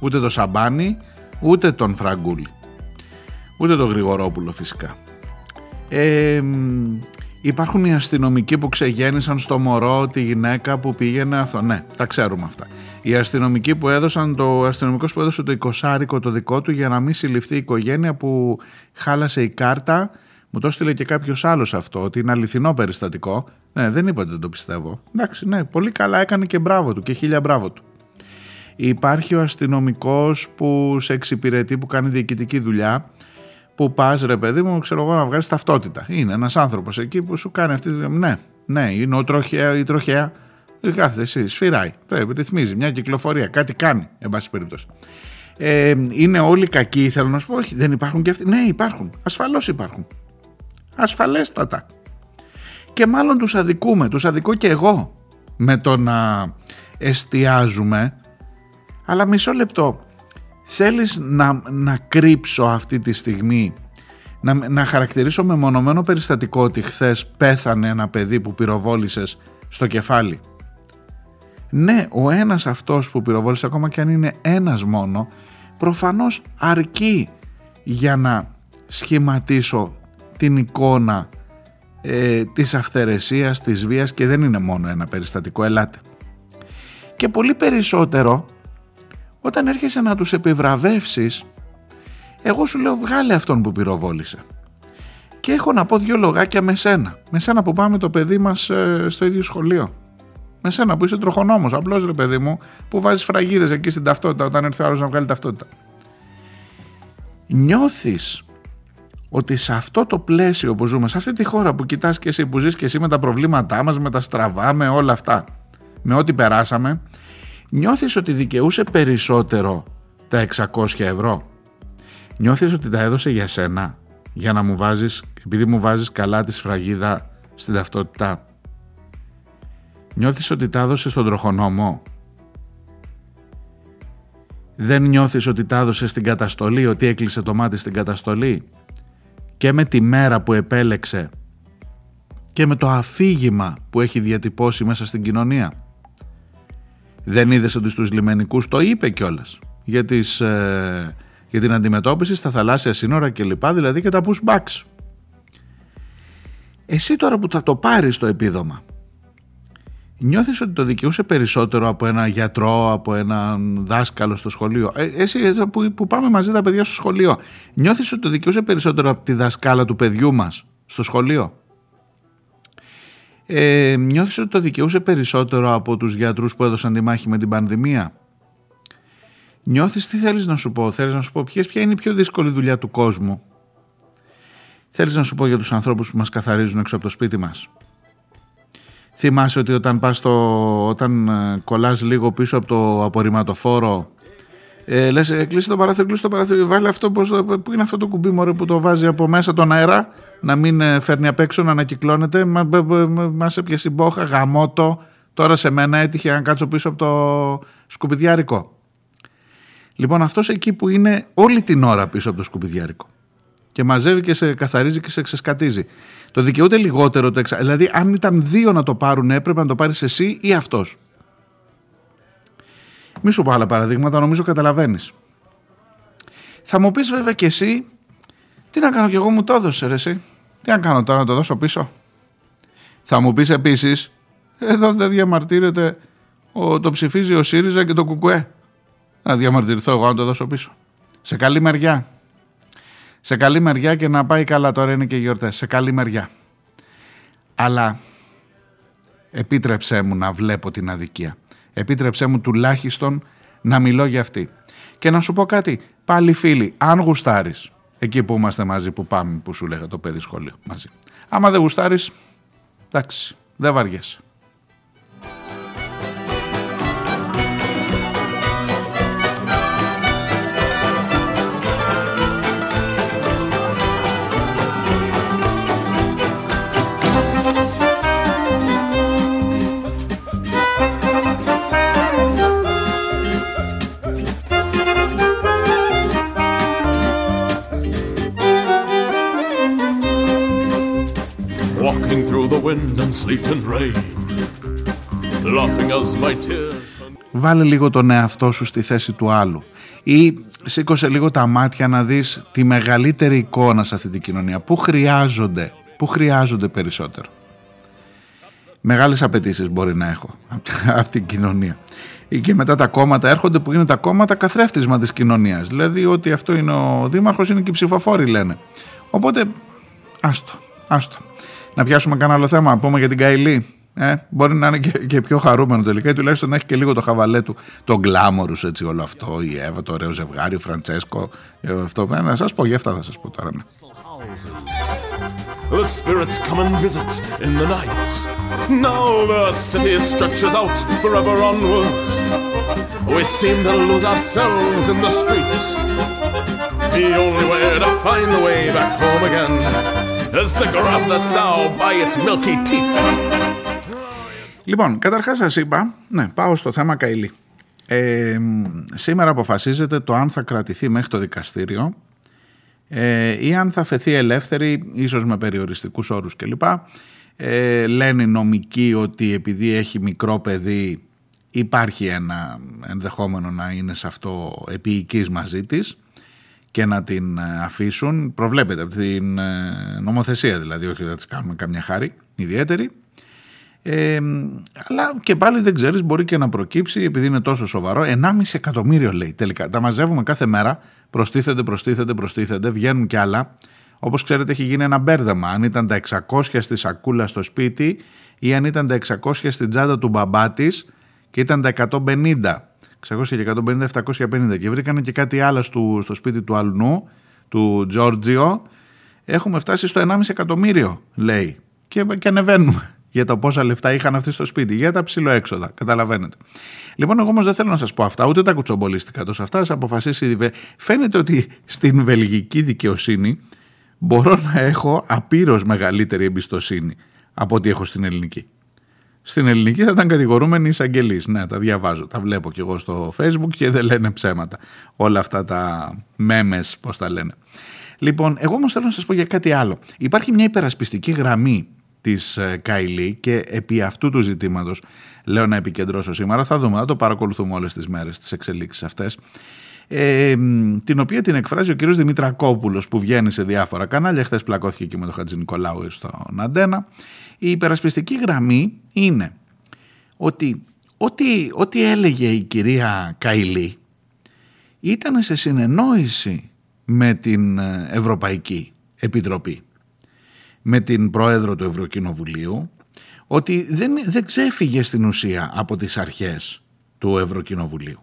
Ούτε το σαμπάνι, ούτε τον φραγκούλι. Ούτε τον Γρηγορόπουλο φυσικά. Ε, Υπάρχουν οι αστυνομικοί που ξεγέννησαν στο μωρό τη γυναίκα που πήγαινε αυτό. Ναι, τα ξέρουμε αυτά. Οι αστυνομικοί που έδωσαν, το αστυνομικός που έδωσε το 20 το δικό του για να μην συλληφθεί η οικογένεια που χάλασε η κάρτα. Μου το έστειλε και κάποιος άλλος αυτό, ότι είναι αληθινό περιστατικό. Ναι, δεν είπα ότι δεν το πιστεύω. Εντάξει, ναι, πολύ καλά έκανε και μπράβο του και χίλια μπράβο του. Υπάρχει ο αστυνομικός που σε εξυπηρετεί, που κάνει διοικητική δουλειά που πας, ρε παιδί μου, ξέρω εγώ να βγάλεις ταυτότητα. Είναι ένας άνθρωπος εκεί που σου κάνει αυτή τη Ναι, ναι, είναι ο τροχέα, η τροχέα. Κάθε εσύ, σφυράει. Πρέπει, ρυθμίζει μια κυκλοφορία. Κάτι κάνει, εν πάση περιπτώσει. Ε, είναι όλοι κακοί, θέλω να σου πω. Όχι, δεν υπάρχουν και αυτοί. Ναι, υπάρχουν. Ασφαλώς υπάρχουν. Ασφαλέστατα. Και μάλλον τους αδικούμε. Τους αδικώ και εγώ με το να εστιάζουμε. Αλλά μισό λεπτό θέλεις να, να κρύψω αυτή τη στιγμή να, να χαρακτηρίσω με μονομένο περιστατικό ότι χθες πέθανε ένα παιδί που πυροβόλησες στο κεφάλι. Ναι, ο ένας αυτός που πυροβόλησε ακόμα και αν είναι ένας μόνο προφανώς αρκεί για να σχηματίσω την εικόνα ε, της αυθαιρεσίας, της βίας και δεν είναι μόνο ένα περιστατικό, ελάτε. Και πολύ περισσότερο όταν έρχεσαι να τους επιβραβεύσεις, εγώ σου λέω βγάλε αυτόν που πυροβόλησε. Και έχω να πω δύο λογάκια με σένα. Με σένα που πάμε το παιδί μας ε, στο ίδιο σχολείο. Με σένα που είσαι τροχονόμος, απλώς ρε παιδί μου, που βάζεις φραγίδες εκεί στην ταυτότητα όταν έρθει ο άλλος να βγάλει ταυτότητα. Νιώθεις ότι σε αυτό το πλαίσιο που ζούμε, σε αυτή τη χώρα που κοιτάς και εσύ, που ζεις και εσύ με τα προβλήματά μας, με τα στραβά, με όλα αυτά, με ό,τι περάσαμε, νιώθεις ότι δικαιούσε περισσότερο τα 600 ευρώ; Νιώθεις ότι τα έδωσε για σένα, για να μου βάζεις, επειδή μου βάζεις καλά τη σφραγίδα στην ταυτότητα. Νιώθεις ότι τα έδωσε στον τροχονόμο; Δεν νιώθεις ότι τα έδωσε στην καταστολή, ότι έκλεισε το μάτι στην καταστολή; Και με τη μέρα που επέλεξε και με το αφήγημα που έχει διατυπώσει μέσα στην κοινωνία; Δεν είδες ότι στους λιμενικούς το είπε κιόλας για, ε, για την αντιμετώπιση στα θαλάσσια σύνορα κλπ. Δηλαδή και τα pushbacks. Εσύ τώρα που θα το πάρεις το επίδομα νιώθεις ότι το δικαιούσε περισσότερο από ένα γιατρό, από έναν δάσκαλο στο σχολείο; Ε, εσύ που, που πάμε μαζί τα παιδιά στο σχολείο, νιώθεις ότι το δικαιούσε περισσότερο από τη δασκάλα του παιδιού μας στο σχολείο; Ε, νιώθεις ότι το δικαιούσε περισσότερο από τους γιατρούς που έδωσαν τη μάχη με την πανδημία; Νιώθεις τι θέλεις να σου πω; Θέλεις να σου πω ποιες, ποια είναι η πιο δύσκολη δουλειά του κόσμου; Θέλεις να σου πω για τους ανθρώπους που μας καθαρίζουν έξω από το σπίτι μας; Θυμάσαι ότι όταν, πας στο, όταν ε, κολλάς λίγο πίσω από το απορριμματοφόρο ε, λες ε, κλείσει το παράθυρο, κλείσει το παράθυρο, βάλε αυτό, πώς, που είναι αυτό το κουμπί μωρέ, που το βάζει από μέσα τον αέρα, να μην ε, φέρνει απ' έξω, να ανακυκλώνεται, μα, μας έπιασε η μπόχα, γαμότο, τώρα σε μένα έτυχε να κάτσω πίσω από το σκουπιδιάρικο. Λοιπόν αυτός εκεί που είναι όλη την ώρα πίσω από το σκουπιδιάρικο και μαζεύει και σε καθαρίζει και σε ξεσκατίζει. Το δικαιούται λιγότερο το εξάμεινο. Δηλαδή, αν ήταν δύο να το πάρουν, έπρεπε να το πάρεις εσύ ή αυτός. Μη σου πω άλλα παραδείγματα, νομίζω καταλαβαίνεις. Θα μου πεις βέβαια και εσύ, τι να κάνω κι εγώ μου το έδωσε ρε εσύ. Τι να κάνω τώρα να το δώσω πίσω. Θα μου πεις επίσης, εδώ δεν διαμαρτύρεται, ο, το ψηφίζει ο ΣΥΡΙΖΑ και το ΚΚΕ. Να διαμαρτυρηθώ εγώ να το δώσω πίσω. Σε καλή μεριά. Σε καλή μεριά και να πάει καλά τώρα είναι και γιορτές. Σε καλή μεριά. Αλλά επίτρεψέ μου να βλέπω την αδικία. Επίτρεψέ μου τουλάχιστον να μιλώ για αυτή. Και να σου πω κάτι, πάλι φίλοι, αν γουστάρεις, εκεί που είμαστε μαζί, που πάμε, που σου λέγα το παιδί σχολείο μαζί. Άμα δεν γουστάρεις, εντάξει, δεν βαριέσαι. Βάλε λίγο τον εαυτό σου στη θέση του άλλου ή σήκωσε λίγο τα μάτια να δεις τη μεγαλύτερη εικόνα σε αυτή την κοινωνία. Πού χρειάζονται, πού χρειάζονται περισσότερο. Μεγάλες απαιτήσεις μπορεί να έχω από την κοινωνία. Και μετά τα κόμματα έρχονται που είναι τα κόμματα καθρέφτισμα της κοινωνίας. Δηλαδή ότι αυτό είναι ο δήμαρχος είναι και οι ψηφοφόροι λένε. Οπότε άστο, άστο. Να πιάσουμε κανένα άλλο θέμα, πούμε για την Καηλή. Ε, μπορεί να είναι και, πιο χαρούμενο τελικά ή τουλάχιστον να έχει και λίγο το χαβαλέ του, το γκλάμορου έτσι όλο αυτό, η Εύα, το ωραίο ζευγάρι, ο Φραντσέσκο. Ε, αυτό, ε, να σας πω, για αυτά θα σας πω τώρα. Ναι. The spirits come and visit in the night. Now the city stretches out forever onwards. We seem to lose ourselves in the streets. The only way to find the way back home again is to grab the sow by its milky teeth; Λοιπόν, καταρχάς σας είπα, ναι, πάω στο θέμα Καηλή. Ε, σήμερα αποφασίζεται το αν θα κρατηθεί μέχρι το δικαστήριο ε, ή αν θα φεθεί ελεύθερη, ίσως με περιοριστικούς όρους κλπ. Ε, λένε οι νομικοί ότι επειδή έχει μικρό παιδί υπάρχει ένα ενδεχόμενο να είναι σε αυτό επίοικης μαζί της και να την ε, αφήσουν. Προβλέπεται από την ε, νομοθεσία δηλαδή, όχι ότι θα της κάνουμε καμιά χάρη ιδιαίτερη. Ε, αλλά και πάλι δεν ξέρεις μπορεί και να προκύψει επειδή είναι τόσο σοβαρό. 1,5 εκατομμύριο λέει τελικά. Τα μαζεύουμε κάθε μέρα. Προστίθενται, προστίθενται, προστίθενται. Βγαίνουν κι άλλα. Όπως ξέρετε έχει γίνει ένα μπέρδεμα. Αν ήταν τα 600 στη σακούλα στο σπίτι ή αν ήταν τα 600 στην τσάντα του μπαμπά της και ήταν τα 150 600 και 150, 750 και βρήκανε και κάτι άλλο στο, στο σπίτι του Αλνού του Τζόρτζιο έχουμε φτάσει στο 1,5 εκατομμύριο λέει και, και ανεβαίνουμε για το πόσα λεφτά είχαν αυτοί στο σπίτι, για τα ψηλοέξοδα. Καταλαβαίνετε. Λοιπόν, εγώ όμως δεν θέλω να σας πω αυτά, ούτε τα κουτσομπολίστικα τόσο αυτά. Σα αποφασίσει η Φαίνεται ότι στην βελγική δικαιοσύνη μπορώ να έχω απείρως μεγαλύτερη εμπιστοσύνη από ό,τι έχω στην ελληνική. Στην ελληνική θα ήταν κατηγορούμενοι εισαγγελείς. Ναι, τα διαβάζω. Τα βλέπω κι εγώ στο Facebook και δεν λένε ψέματα. Όλα αυτά τα μέμε, πώς τα λένε. Λοιπόν, εγώ όμως θέλω να σας πω για κάτι άλλο. Υπάρχει μια υπερασπιστική γραμμή της ε, Καϊλή και επί αυτού του ζητήματος λέω να επικεντρώσω σήμερα θα δούμε, θα το παρακολουθούμε όλες τις μέρες τις εξελίξεις αυτές ε, την οποία την εκφράζει ο κύριος Δημητρακόπουλος που βγαίνει σε διάφορα κανάλια. Χθες πλακώθηκε και με τον Χατζη Νικολάου στον Αντένα. Η υπερασπιστική γραμμή είναι ότι ό,τι, ό,τι έλεγε η κυρία Καϊλή ήταν σε συνεννόηση με την ε, Ευρωπαϊκή Επιτροπή με την πρόεδρο του Ευρωκοινοβουλίου ότι δεν, δεν ξέφυγε στην ουσία από τις αρχές του Ευρωκοινοβουλίου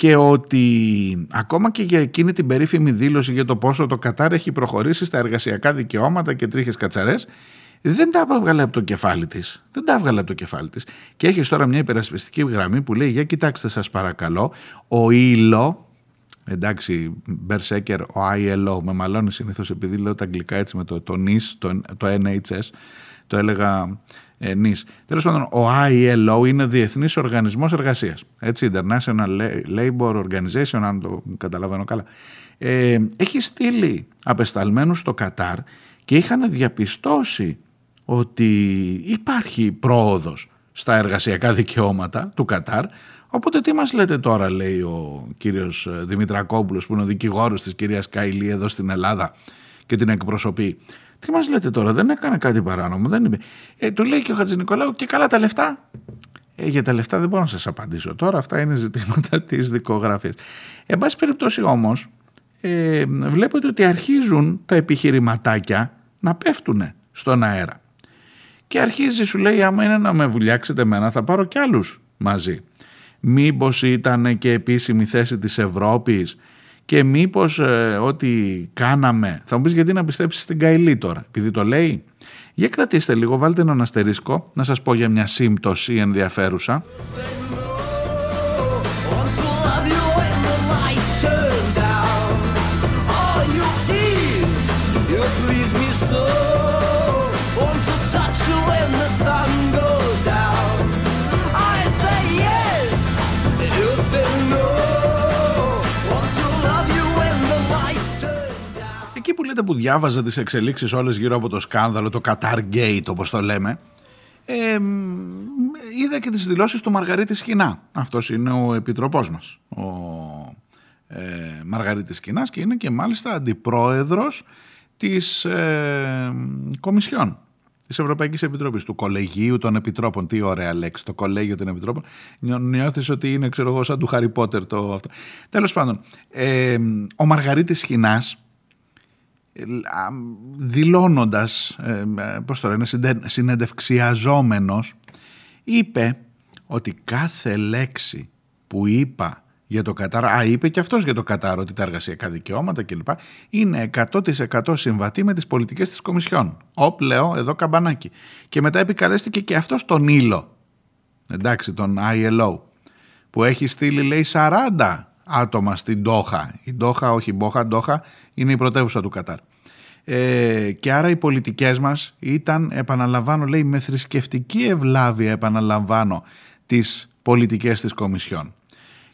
και ότι ακόμα και για εκείνη την περίφημη δήλωση για το πόσο το Κατάρ έχει προχωρήσει στα εργασιακά δικαιώματα και τρίχες κατσαρές δεν τα έβγαλε από το κεφάλι της. Δεν τα έβγαλε από το κεφάλι της. Και έχεις τώρα μια υπερασπιστική γραμμή που λέει για κοιτάξτε σας παρακαλώ ο Ήλο εντάξει, Berserker, ο ILO, με μαλώνει συνήθως επειδή λέω τα αγγλικά έτσι με το, το NIS, το, το NHS, το έλεγα ε, NIS. Τέλος πάντων, ο ILO είναι Διεθνής Οργανισμός Εργασίας, έτσι, International Labour Organization, αν το καταλαβαίνω καλά. Ε, έχει στείλει απεσταλμένους στο Κατάρ και είχαν διαπιστώσει ότι υπάρχει πρόοδος στα εργασιακά δικαιώματα του Κατάρ Οπότε τι μας λέτε τώρα λέει ο κύριος Δημητρακόπουλος που είναι ο δικηγόρος της κυρίας Καϊλή εδώ στην Ελλάδα και την εκπροσωπεί. Τι μας λέτε τώρα δεν έκανε κάτι παράνομο δεν είπε. Ε, του λέει και ο Χατζη Νικολάου και καλά τα λεφτά. Ε, για τα λεφτά δεν μπορώ να σας απαντήσω τώρα αυτά είναι ζητήματα της δικογραφίας. Εν πάση περιπτώσει όμως ε, βλέπετε ότι αρχίζουν τα επιχειρηματάκια να πέφτουν στον αέρα. Και αρχίζει σου λέει άμα είναι να με βουλιάξετε εμένα θα πάρω κι άλλους μαζί. Μήπως ήταν και επίσημη θέση της Ευρώπης και μήπως ε, ό,τι κάναμε... Θα μου πεις γιατί να πιστέψεις στην Καηλή τώρα, επειδή το λέει; Για κρατήστε λίγο, βάλτε έναν αστερίσκο, να σας πω για μια σύμπτωση ενδιαφέρουσα. Λέτε που διάβαζα τις εξελίξεις όλες γύρω από το σκάνδαλο, το Qatar Gate όπως το λέμε, ε, είδα και τις δηλώσεις του Μαργαρίτη Σκηνά. Αυτός είναι ο επιτροπός μας, ο ε, Μαργαρίτης Σκηνάς και είναι και μάλιστα αντιπρόεδρος της ε, Κομισιόν της Ευρωπαϊκής Επιτροπής, του Κολεγίου των Επιτρόπων. Τι ωραία λέξη, το Κολέγιο των Επιτρόπων. Νιώθεις ότι είναι, ξέρω εγώ, σαν του Χάρι Πότερ το αυτό. Τέλος πάντων, ε, ο Μαργαρίτης Σκηνάς δηλώνοντας, ε, πώς το λένε, συνεντευξιαζόμενος, είπε ότι κάθε λέξη που είπα για το Κατάρ, α, είπε και αυτός για το Κατάρ ότι τα εργασιακά δικαιώματα κλπ. είναι 100% συμβατή με τις πολιτικές της Κομισιόν. Όπ, λέω, εδώ καμπανάκι. Και μετά επικαλέστηκε και αυτός τον Ήλο, εντάξει, τον ILO, που έχει στείλει, λέει, 40 άτομα στην Ντόχα. Η Ντόχα, όχι η Μπόχα, Ντόχα είναι η πρωτεύουσα του Κατάρ. Ε, και άρα οι πολιτικές μας ήταν, επαναλαμβάνω, λέει, με θρησκευτική ευλάβεια, επαναλαμβάνω, τις πολιτικές της Κομισιόν.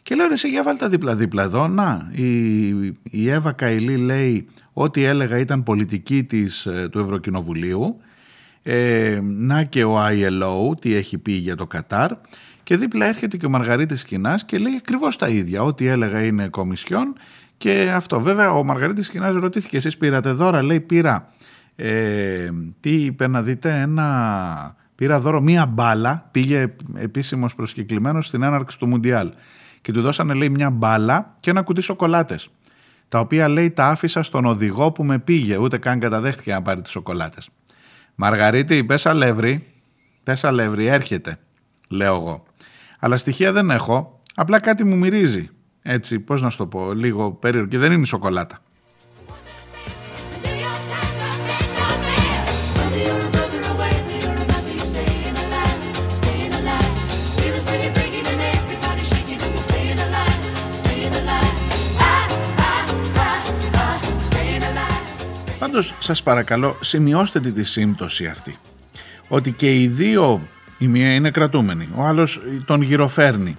Και λέω, εσύ για βάλτε δίπλα-δίπλα εδώ, να, η, η Εύα Καηλή λέει ότι έλεγα ήταν πολιτική της, ε, του Ευρωκοινοβουλίου, ε, να και ο ILO, τι έχει πει για το Κατάρ, και δίπλα έρχεται και ο Μαργαρίτης Κινάς και λέει ακριβώς τα ίδια. Ό,τι έλεγα είναι κομισιόν και αυτό. Βέβαια ο Μαργαρίτης Κινάς ρωτήθηκε εσείς πήρατε δώρα; Λέει πήρα, ε, τι είπε να δείτε, ένα... Πήρα δώρο μία μπάλα, πήγε επίσημος προσκεκλημένος στην έναρξη του Μουντιάλ και του δώσανε λέει μια μπάλα και ένα κουτί σοκολάτες τα οποία λέει τα άφησα στον οδηγό που με πήγε, ούτε καν καταδέχτηκε να πάρει τις σοκολάτες. Μαργαρίτη, πες αλεύρι, πες αλεύρι, έρχεται, λέω εγώ. Αλλά στοιχεία δεν έχω, απλά κάτι μου μυρίζει. Έτσι, πώς να σου το πω, λίγο περίεργο και δεν είναι σοκολάτα. Πάντως σας παρακαλώ σημειώστε τη σύμπτωση αυτή. Ότι και οι δύο η μία είναι κρατούμενη, ο άλλος τον γυροφέρνει.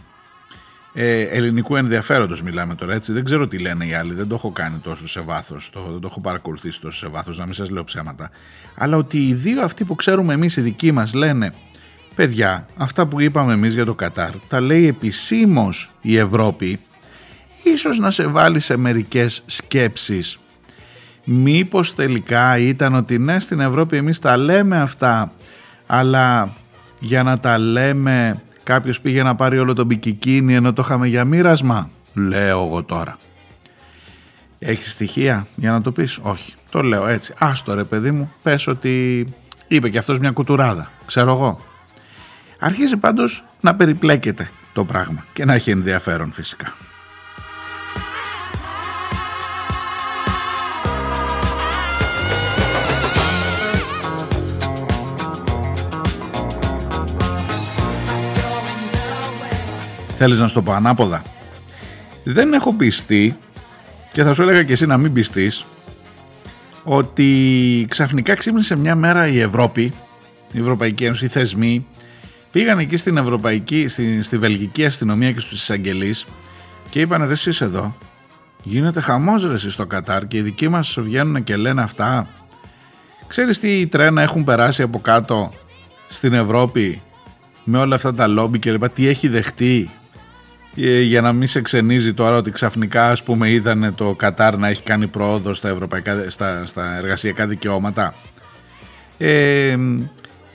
Ε, ελληνικού ενδιαφέροντος μιλάμε τώρα έτσι. Δεν ξέρω τι λένε οι άλλοι δεν το έχω κάνει τόσο σε βάθος το, δεν το έχω παρακολουθήσει τόσο σε βάθος να μην σας λέω ψέματα. Αλλά ότι οι δύο αυτοί που ξέρουμε εμείς οι δικοί μας λένε παιδιά αυτά που είπαμε εμείς για το Κατάρ τα λέει επισήμως η Ευρώπη. Ίσως να σε βάλει σε μερικές σκέψεις μήπως τελικά ήταν ότι ναι στην Ευρώπη εμείς τα λέμε αυτά αλλά για να τα λέμε Κάποιος πήγε να πάρει όλο το μπικικίνι ενώ το είχαμε για μοίρασμα; Λέω εγώ τώρα. Έχεις στοιχεία για να το πεις; Όχι. Το λέω έτσι. Άστο ρε παιδί μου. Πες ότι είπε και αυτός μια κουτουράδα. Ξέρω εγώ. Αρχίζει πάντως να περιπλέκεται το πράγμα και να έχει ενδιαφέρον φυσικά. Θέλεις να σου το πω ανάποδα. Δεν έχω πιστεί και θα σου έλεγα και εσύ να μην πιστείς ότι ξαφνικά ξύπνησε μια μέρα η Ευρώπη, η Ευρωπαϊκή Ένωση, οι θεσμοί πήγαν εκεί στην Ευρωπαϊκή, στη, στη Βελγική αστυνομία και στους εισαγγελείς και είπαν ρε εσείς εδώ γίνεται χαμός ρε εσείς στο Κατάρ και οι δικοί μας βγαίνουν και λένε αυτά Ξέρεις τι τρένα έχουν περάσει από κάτω στην Ευρώπη με όλα αυτά τα λόμπι και λοιπά, τι έχει δεχτεί ε, για να μην σε ξενίζει τώρα ότι ξαφνικά ας πούμε είδανε το Κατάρ να έχει κάνει πρόοδο στα, ευρωπαϊκά, στα, στα εργασιακά δικαιώματα. Ε,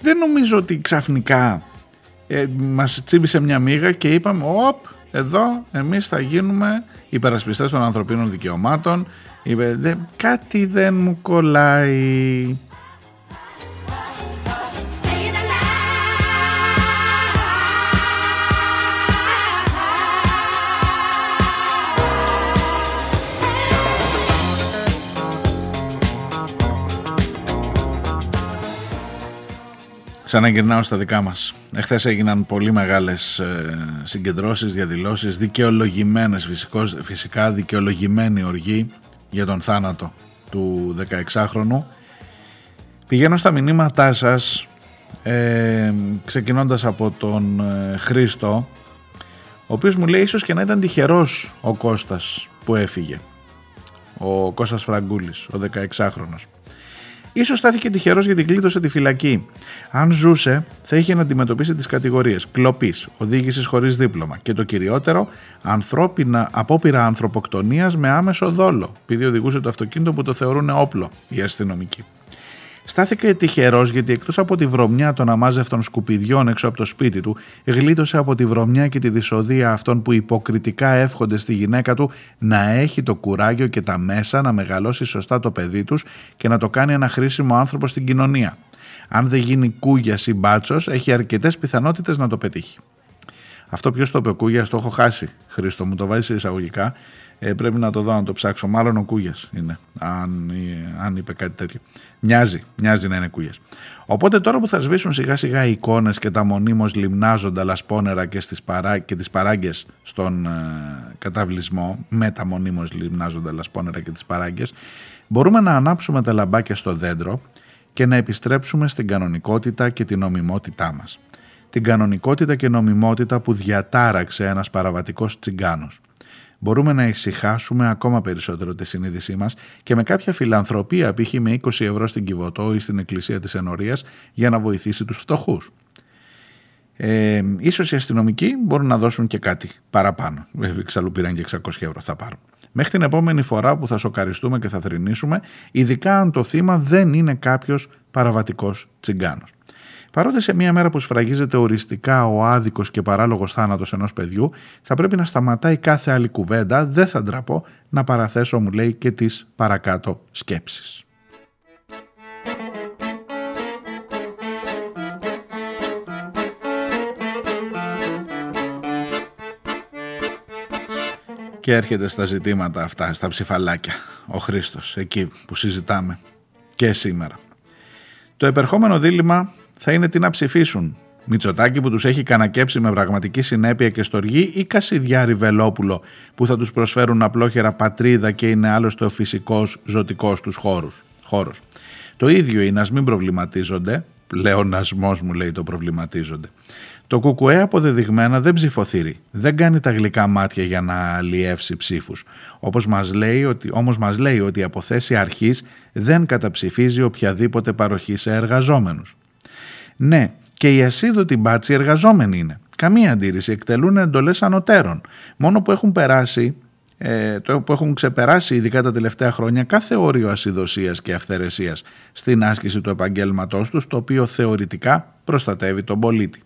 δεν νομίζω ότι ξαφνικά ε, μας τσίμπησε μια μίγα και είπαμε «Οπ, εδώ εμείς θα γίνουμε υπερασπιστές των ανθρωπίνων δικαιωμάτων». Είπε, κάτι δεν μου κολλάει. Ξαναγυρνάω στα δικά μας. Εχθές έγιναν πολύ μεγάλες ε, συγκεντρώσεις, διαδηλώσεις, δικαιολογημένες φυσικώς, φυσικά δικαιολογημένη οργή για τον θάνατο του 16χρονου. Πηγαίνω στα μηνύματά σας, ε, ξεκινώντας από τον ε, Χρήστο, ο οποίος μου λέει ίσως και να ήταν τυχερός ο Κώστας που έφυγε. Ο Κώστας Φραγκούλης, ο 16χρονος. Ίσως στάθηκε τυχερός γιατί κλείτωσε τη φυλακή. Αν ζούσε, θα είχε να αντιμετωπίσει τις κατηγορίες κλοπής, οδήγησης χωρίς δίπλωμα και το κυριότερο, ανθρώπινα απόπειρα ανθρωποκτονίας με άμεσο δόλο, επειδή οδηγούσε το αυτοκίνητο που το θεωρούν όπλο οι αστυνομικοί. Στάθηκε τυχερός γιατί εκτός από τη βρωμιά των αμάζευτων σκουπιδιών έξω από το σπίτι του, γλίτωσε από τη βρωμιά και τη δυσοδεία αυτών που υποκριτικά εύχονται στη γυναίκα του να έχει το κουράγιο και τα μέσα να μεγαλώσει σωστά το παιδί τους και να το κάνει ένα χρήσιμο άνθρωπο στην κοινωνία. Αν δεν γίνει κούγια ή μπάτσος, έχει αρκετές πιθανότητες να το πετύχει. Αυτό ποιος το είπε, Κούγιας, το έχω χάσει. Χρήστο μου, το βάζεις εισαγωγικά. Ε, πρέπει να το δω, να το ψάξω. Μάλλον ο Κούγιας είναι, αν, αν είπε κάτι τέτοιο. Μοιάζει, μοιάζει να είναι Κούγιας. Οπότε τώρα που θα σβήσουν σιγά σιγά οι εικόνες και τα μονίμως λιμνάζοντα λασπόνερα και, στις παρά, και τις παράγκες στον ε, καταβλισμό, με τα μονίμως λιμνάζοντα λασπόνερα και τις παράγκες, μπορούμε να ανάψουμε τα λαμπάκια στο δέντρο και να επιστρέψουμε στην κανονικότητα και την νομιμότητά μας. Την κανονικότητα και νομιμότητα που διατάραξε ένας παραβατικός τσιγκάνος μπορούμε να ησυχάσουμε ακόμα περισσότερο τη συνείδησή μας και με κάποια φιλανθρωπία π.χ. με 20 ευρώ στην Κιβωτό ή στην Εκκλησία της Ενωρίας για να βοηθήσει τους φτωχούς. Ε, ίσως οι αστυνομικοί μπορούν να δώσουν και κάτι παραπάνω. Ε, εξαλλού πήραν και 600 ευρώ, θα πάρουν. Μέχρι την επόμενη φορά που θα σοκαριστούμε και θα θρυνήσουμε, ειδικά αν το θύμα δεν είναι κάποιος παραβατικός τσιγκάνος. Παρότι σε μια μέρα που σφραγίζεται οριστικά ο άδικος και παράλογος θάνατος ενός παιδιού, θα πρέπει να σταματάει κάθε άλλη κουβέντα, δεν θα ντραπώ να παραθέσω μου λέει και τις παρακάτω σκέψεις. Και έρχεται στα ζητήματα αυτά, στα ψηφαλάκια, ο Χρήστος, εκεί που συζητάμε και σήμερα. Το επερχόμενο δίλημα θα είναι τι να ψηφίσουν. Μητσοτάκη που τους έχει κανακέψει με πραγματική συνέπεια και στοργή ή Κασιδιάρη Βελόπουλο που θα τους προσφέρουν απλόχερα πατρίδα και είναι άλλωστε ο φυσικός ζωτικός τους χώρους. χώρος. Το ίδιο είναι ας μην προβληματίζονται, πλεονασμός μου λέει το προβληματίζονται. Το κουκουέ αποδεδειγμένα δεν ψηφοθύρει, δεν κάνει τα γλυκά μάτια για να αλλιεύσει ψήφους. Όπως μας λέει ότι, όμως μας λέει ότι η αποθέση αρχής δεν καταψηφίζει οποιαδήποτε παροχή σε εργαζόμενους. Ναι, και οι ασίδωτοι μπάτσι εργαζόμενοι είναι. Καμία αντίρρηση, εκτελούν εντολές ανωτέρων. Μόνο που έχουν περάσει ε, το που έχουν ξεπεράσει ειδικά τα τελευταία χρόνια κάθε όριο ασυδοσίας και αυθαιρεσίας στην άσκηση του επαγγέλματός τους, το οποίο θεωρητικά προστατεύει τον πολίτη.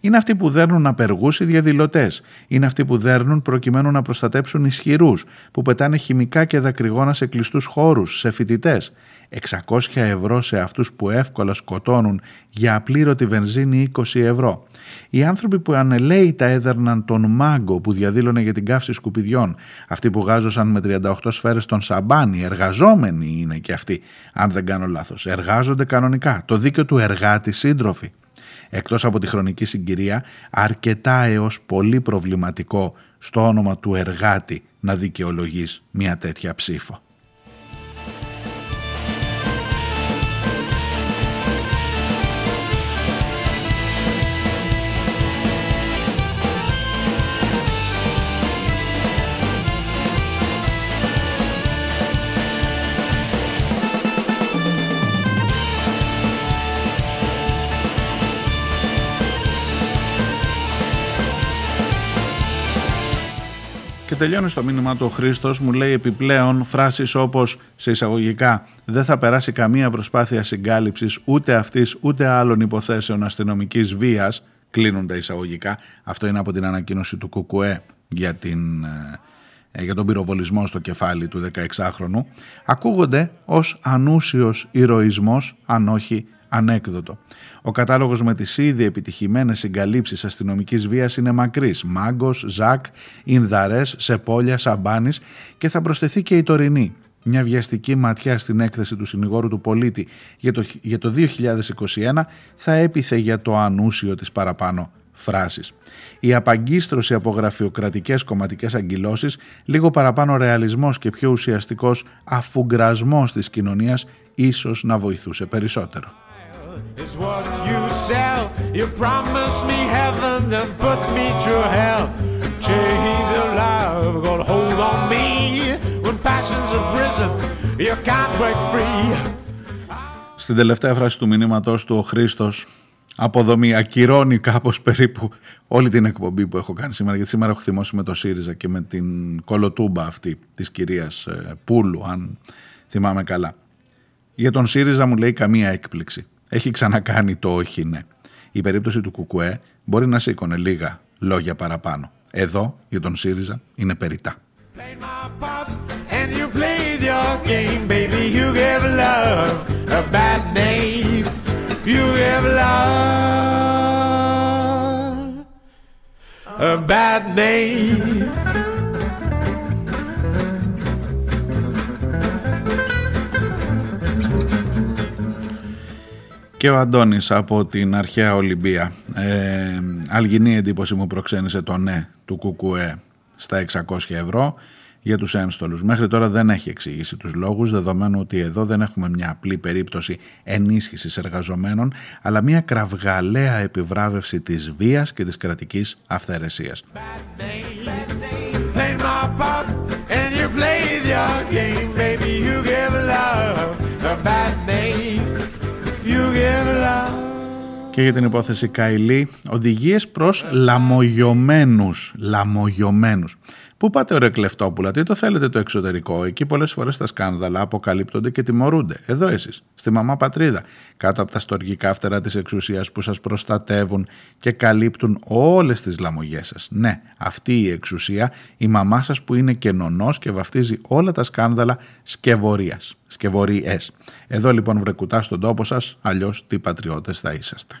Είναι αυτοί που δέρνουν απεργούς οι διαδηλωτές. Είναι αυτοί που δέρνουν προκειμένου να προστατέψουν ισχυρούς, που πετάνε χημικά και δακρυγόνα σε κλειστούς χώρους, σε φοιτητές. 600 ευρώ σε αυτούς που εύκολα σκοτώνουν για απλήρωτη βενζίνη 20 ευρώ. Οι άνθρωποι που ανελαίητα έδερναν τον μάγκο που διαδήλωνε για την καύση σκουπιδιών, αυτοί που γάζωσαν με 38 σφαίρες τον σαμπάνι, εργαζόμενοι είναι και αυτοί, αν δεν κάνω λάθος, εργάζονται κανονικά, το δίκαιο του εργάτη σύντροφοι. Εκτός από τη χρονική συγκυρία, αρκετά έως πολύ προβληματικό στο όνομα του εργάτη να δικαιολογείς μια τέτοια ψήφο. Και τελειώνει στο μήνυμα του ο Χρήστος, μου λέει επιπλέον φράσεις όπως σε εισαγωγικά δεν θα περάσει καμία προσπάθεια συγκάλυψης ούτε αυτής ούτε άλλων υποθέσεων αστυνομικής βίας, κλείνουν τα εισαγωγικά, αυτό είναι από την ανακοίνωση του ΚΚΕ για, την, ε, για τον πυροβολισμό στο κεφάλι του 16χρονου, ακούγονται ως ανούσιος ηρωισμός, αν όχι ανέκδοτο. Ο κατάλογος με τις ήδη επιτυχημένες συγκαλύψεις αστυνομικής βίας είναι μακρύς. Μάγκος, Ζακ, Ινδαρές, Σεπόλια, Σαμπάνης και θα προσθεθεί και η τωρινή. Μια βιαστική ματιά στην έκθεση του συνηγόρου του πολίτη για το, για το 2021 θα έπιθε για το ανούσιο της παραπάνω φράσεις. Η απαγκίστρωση από γραφειοκρατικές κομματικές αγκυλώσεις, λίγο παραπάνω ρεαλισμός και πιο ουσιαστικός αφουγκρασμός της κοινωνίας ίσως να βοηθούσε περισσότερο. Is what you sell. You promise me heaven, then put me through hell. Chains of love gonna hold on me when passion's a prison. You can't break free. Στην τελευταία φράση του μηνύματός του ο Χρήστος αποδομή ακυρώνει κάπως περίπου όλη την εκπομπή που έχω κάνει σήμερα γιατί σήμερα έχω θυμώσει με το ΣΥΡΙΖΑ και με την κολοτούμπα αυτή της κυρίας ε, Πούλου αν θυμάμαι καλά. Για τον ΣΥΡΙΖΑ μου λέει καμία έκπληξη. Έχει ξανακάνει το όχι ναι. Η περίπτωση του Κουκουέ μπορεί να σήκωνε λίγα λόγια παραπάνω. Εδώ για τον ΣΥΡΙΖΑ είναι περιτά. Και ο Αντώνης από την αρχαία Ολυμπία. Ε, αλγινή εντύπωση μου προξένησε το ναι του Κουκουέ στα 600 ευρώ για τους ένστολους. Μέχρι τώρα δεν έχει εξηγήσει τους λόγους, δεδομένου ότι εδώ δεν έχουμε μια απλή περίπτωση ενίσχυσης εργαζομένων, αλλά μια κραυγαλαία επιβράβευση της βίας και της κρατικής αυθαιρεσίας. Και για την υπόθεση Καϊλή, οδηγίες προς λαμογιωμένους, λαμογιωμένους. Πού πάτε ωραία κλεφτόπουλα, τι το θέλετε το εξωτερικό; Εκεί πολλές φορές τα σκάνδαλα αποκαλύπτονται και τιμωρούνται. Εδώ εσείς, στη μαμά πατρίδα, κάτω από τα στοργικά φτερά της εξουσίας που σας προστατεύουν και καλύπτουν όλες τις λαμογιές σας. Ναι, αυτή η εξουσία, η μαμά σας που είναι και νονός και βαφτίζει όλα τα σκάνδαλα σκευωρίας, σκευωρίες. Εδώ λοιπόν βρεκουτά στον τόπο σας, αλλιώς τι πατριώτες θα είσαστε.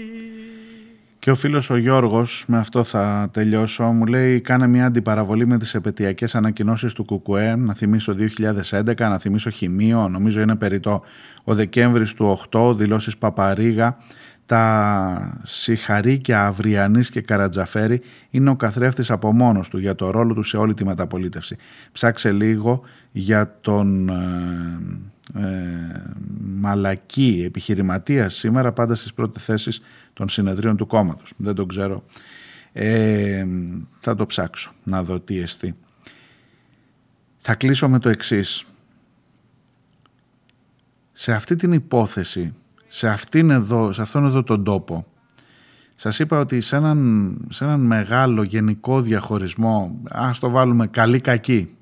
Και ο φίλος ο Γιώργος, με αυτό θα τελειώσω, μου λέει κάνε μια αντιπαραβολή με τις επαιτειακές ανακοινώσεις του ΚΚΕ, να θυμίσω 2011, να θυμίσω Χημείο, νομίζω είναι περιττό. Ο Δεκέμβρης του 8, δηλώσεις Παπαρίγα, τα Σιχαρίκια Αυριανής και Καρατζαφέρη είναι ο καθρέφτης από μόνος του για το ρόλο του σε όλη τη μεταπολίτευση. Ψάξε λίγο για τον ε, ε μαλακή επιχειρηματία σήμερα πάντα στις πρώτες θέσεις των συνεδρίων του κόμματος. Δεν το ξέρω. Ε, θα το ψάξω να δω τι εστί. Θα κλείσω με το εξής. Σε αυτή την υπόθεση, σε, αυτήν εδώ, σε αυτόν εδώ τον τόπο, σας είπα ότι σε έναν, σε έναν μεγάλο γενικό διαχωρισμό, ας το βάλουμε καλή-κακή,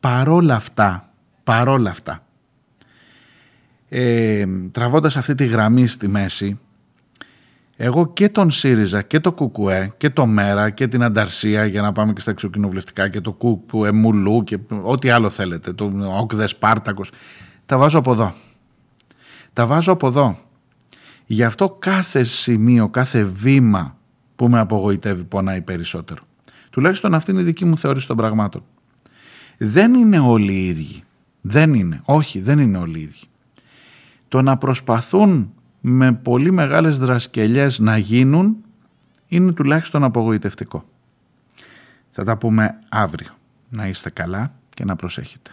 παρόλα αυτά, παρόλα αυτά, ε, τραβώντας αυτή τη γραμμή στη μέση, εγώ και τον ΣΥΡΙΖΑ και το ΚΚΕ και το ΜΕΡΑ και την Ανταρσία για να πάμε και στα εξοκοινοβουλευτικά και το ΚΚΕ Μουλού και ό,τι άλλο θέλετε, το ΟΚΔΕ Σπάρτακος, τα βάζω από εδώ. Τα βάζω από εδώ. Γι' αυτό κάθε σημείο, κάθε βήμα που με απογοητεύει πονάει περισσότερο. Τουλάχιστον αυτή είναι η δική μου θεώρηση των πραγμάτων. Δεν είναι όλοι οι ίδιοι. Δεν είναι. Όχι, δεν είναι όλοι οι ίδιοι. Το να προσπαθούν με πολύ μεγάλες δρασκελιές να γίνουν είναι τουλάχιστον απογοητευτικό. Θα τα πούμε αύριο. Να είστε καλά και να προσέχετε.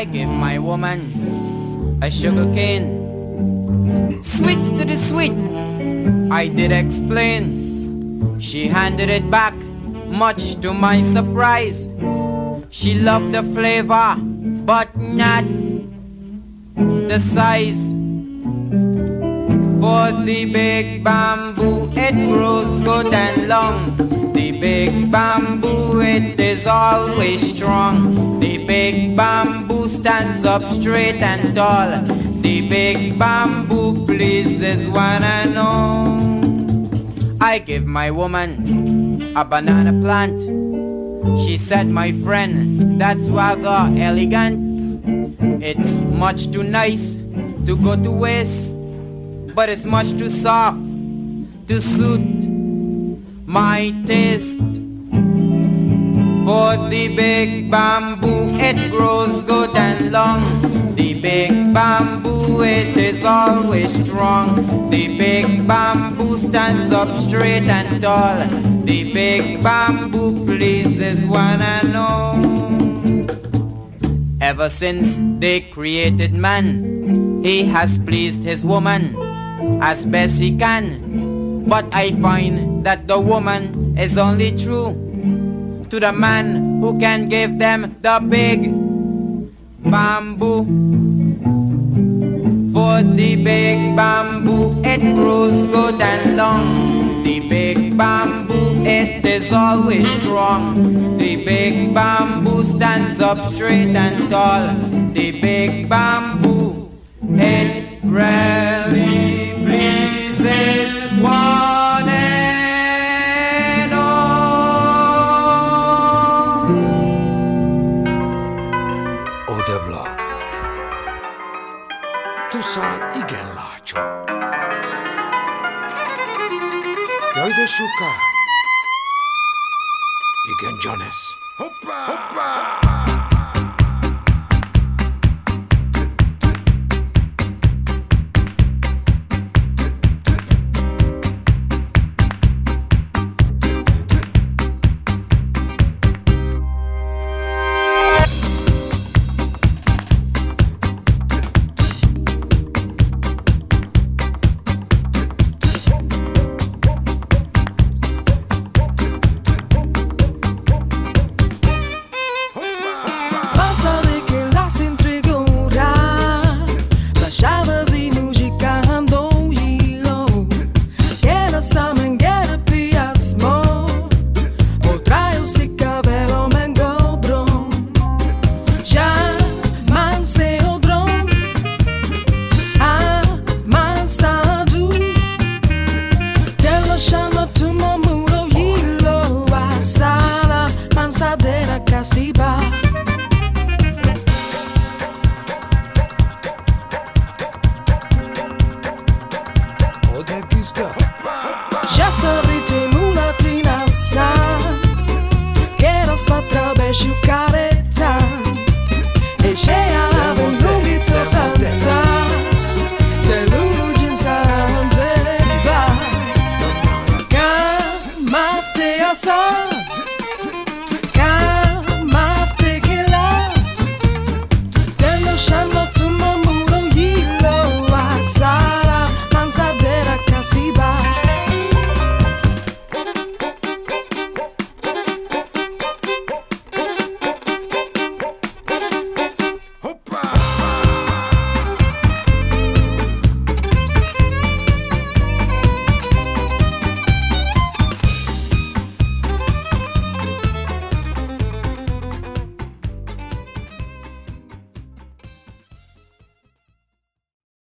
I give my woman a sugar cane. Sweets to the sweet, I did explain. She handed it back, much to my surprise. She loved the flavor, but not the size. For the big bamboo, it grows good and long. The big bamboo, it is always strong. The big bamboo stands up straight and tall. The big bamboo pleases one and all. I give my woman a banana plant. She said, my friend, that's rather elegant. It's much too nice to go to waste, but it's much too soft to suit my taste. For the big bamboo, it grows good and long. The big bamboo, it is always strong. The big bamboo stands up straight and tall. The big bamboo pleases one and all. Ever since they created man, he has pleased his woman as best he can. But I find that the woman is only true to the man who can give them the big bamboo. For the big bamboo, it grows good and long. The big bamboo, it is always strong. The big bamboo stands up straight and tall. The big bamboo, it really pleases szuka? Igen, Jonas. Hoppá! Hoppá!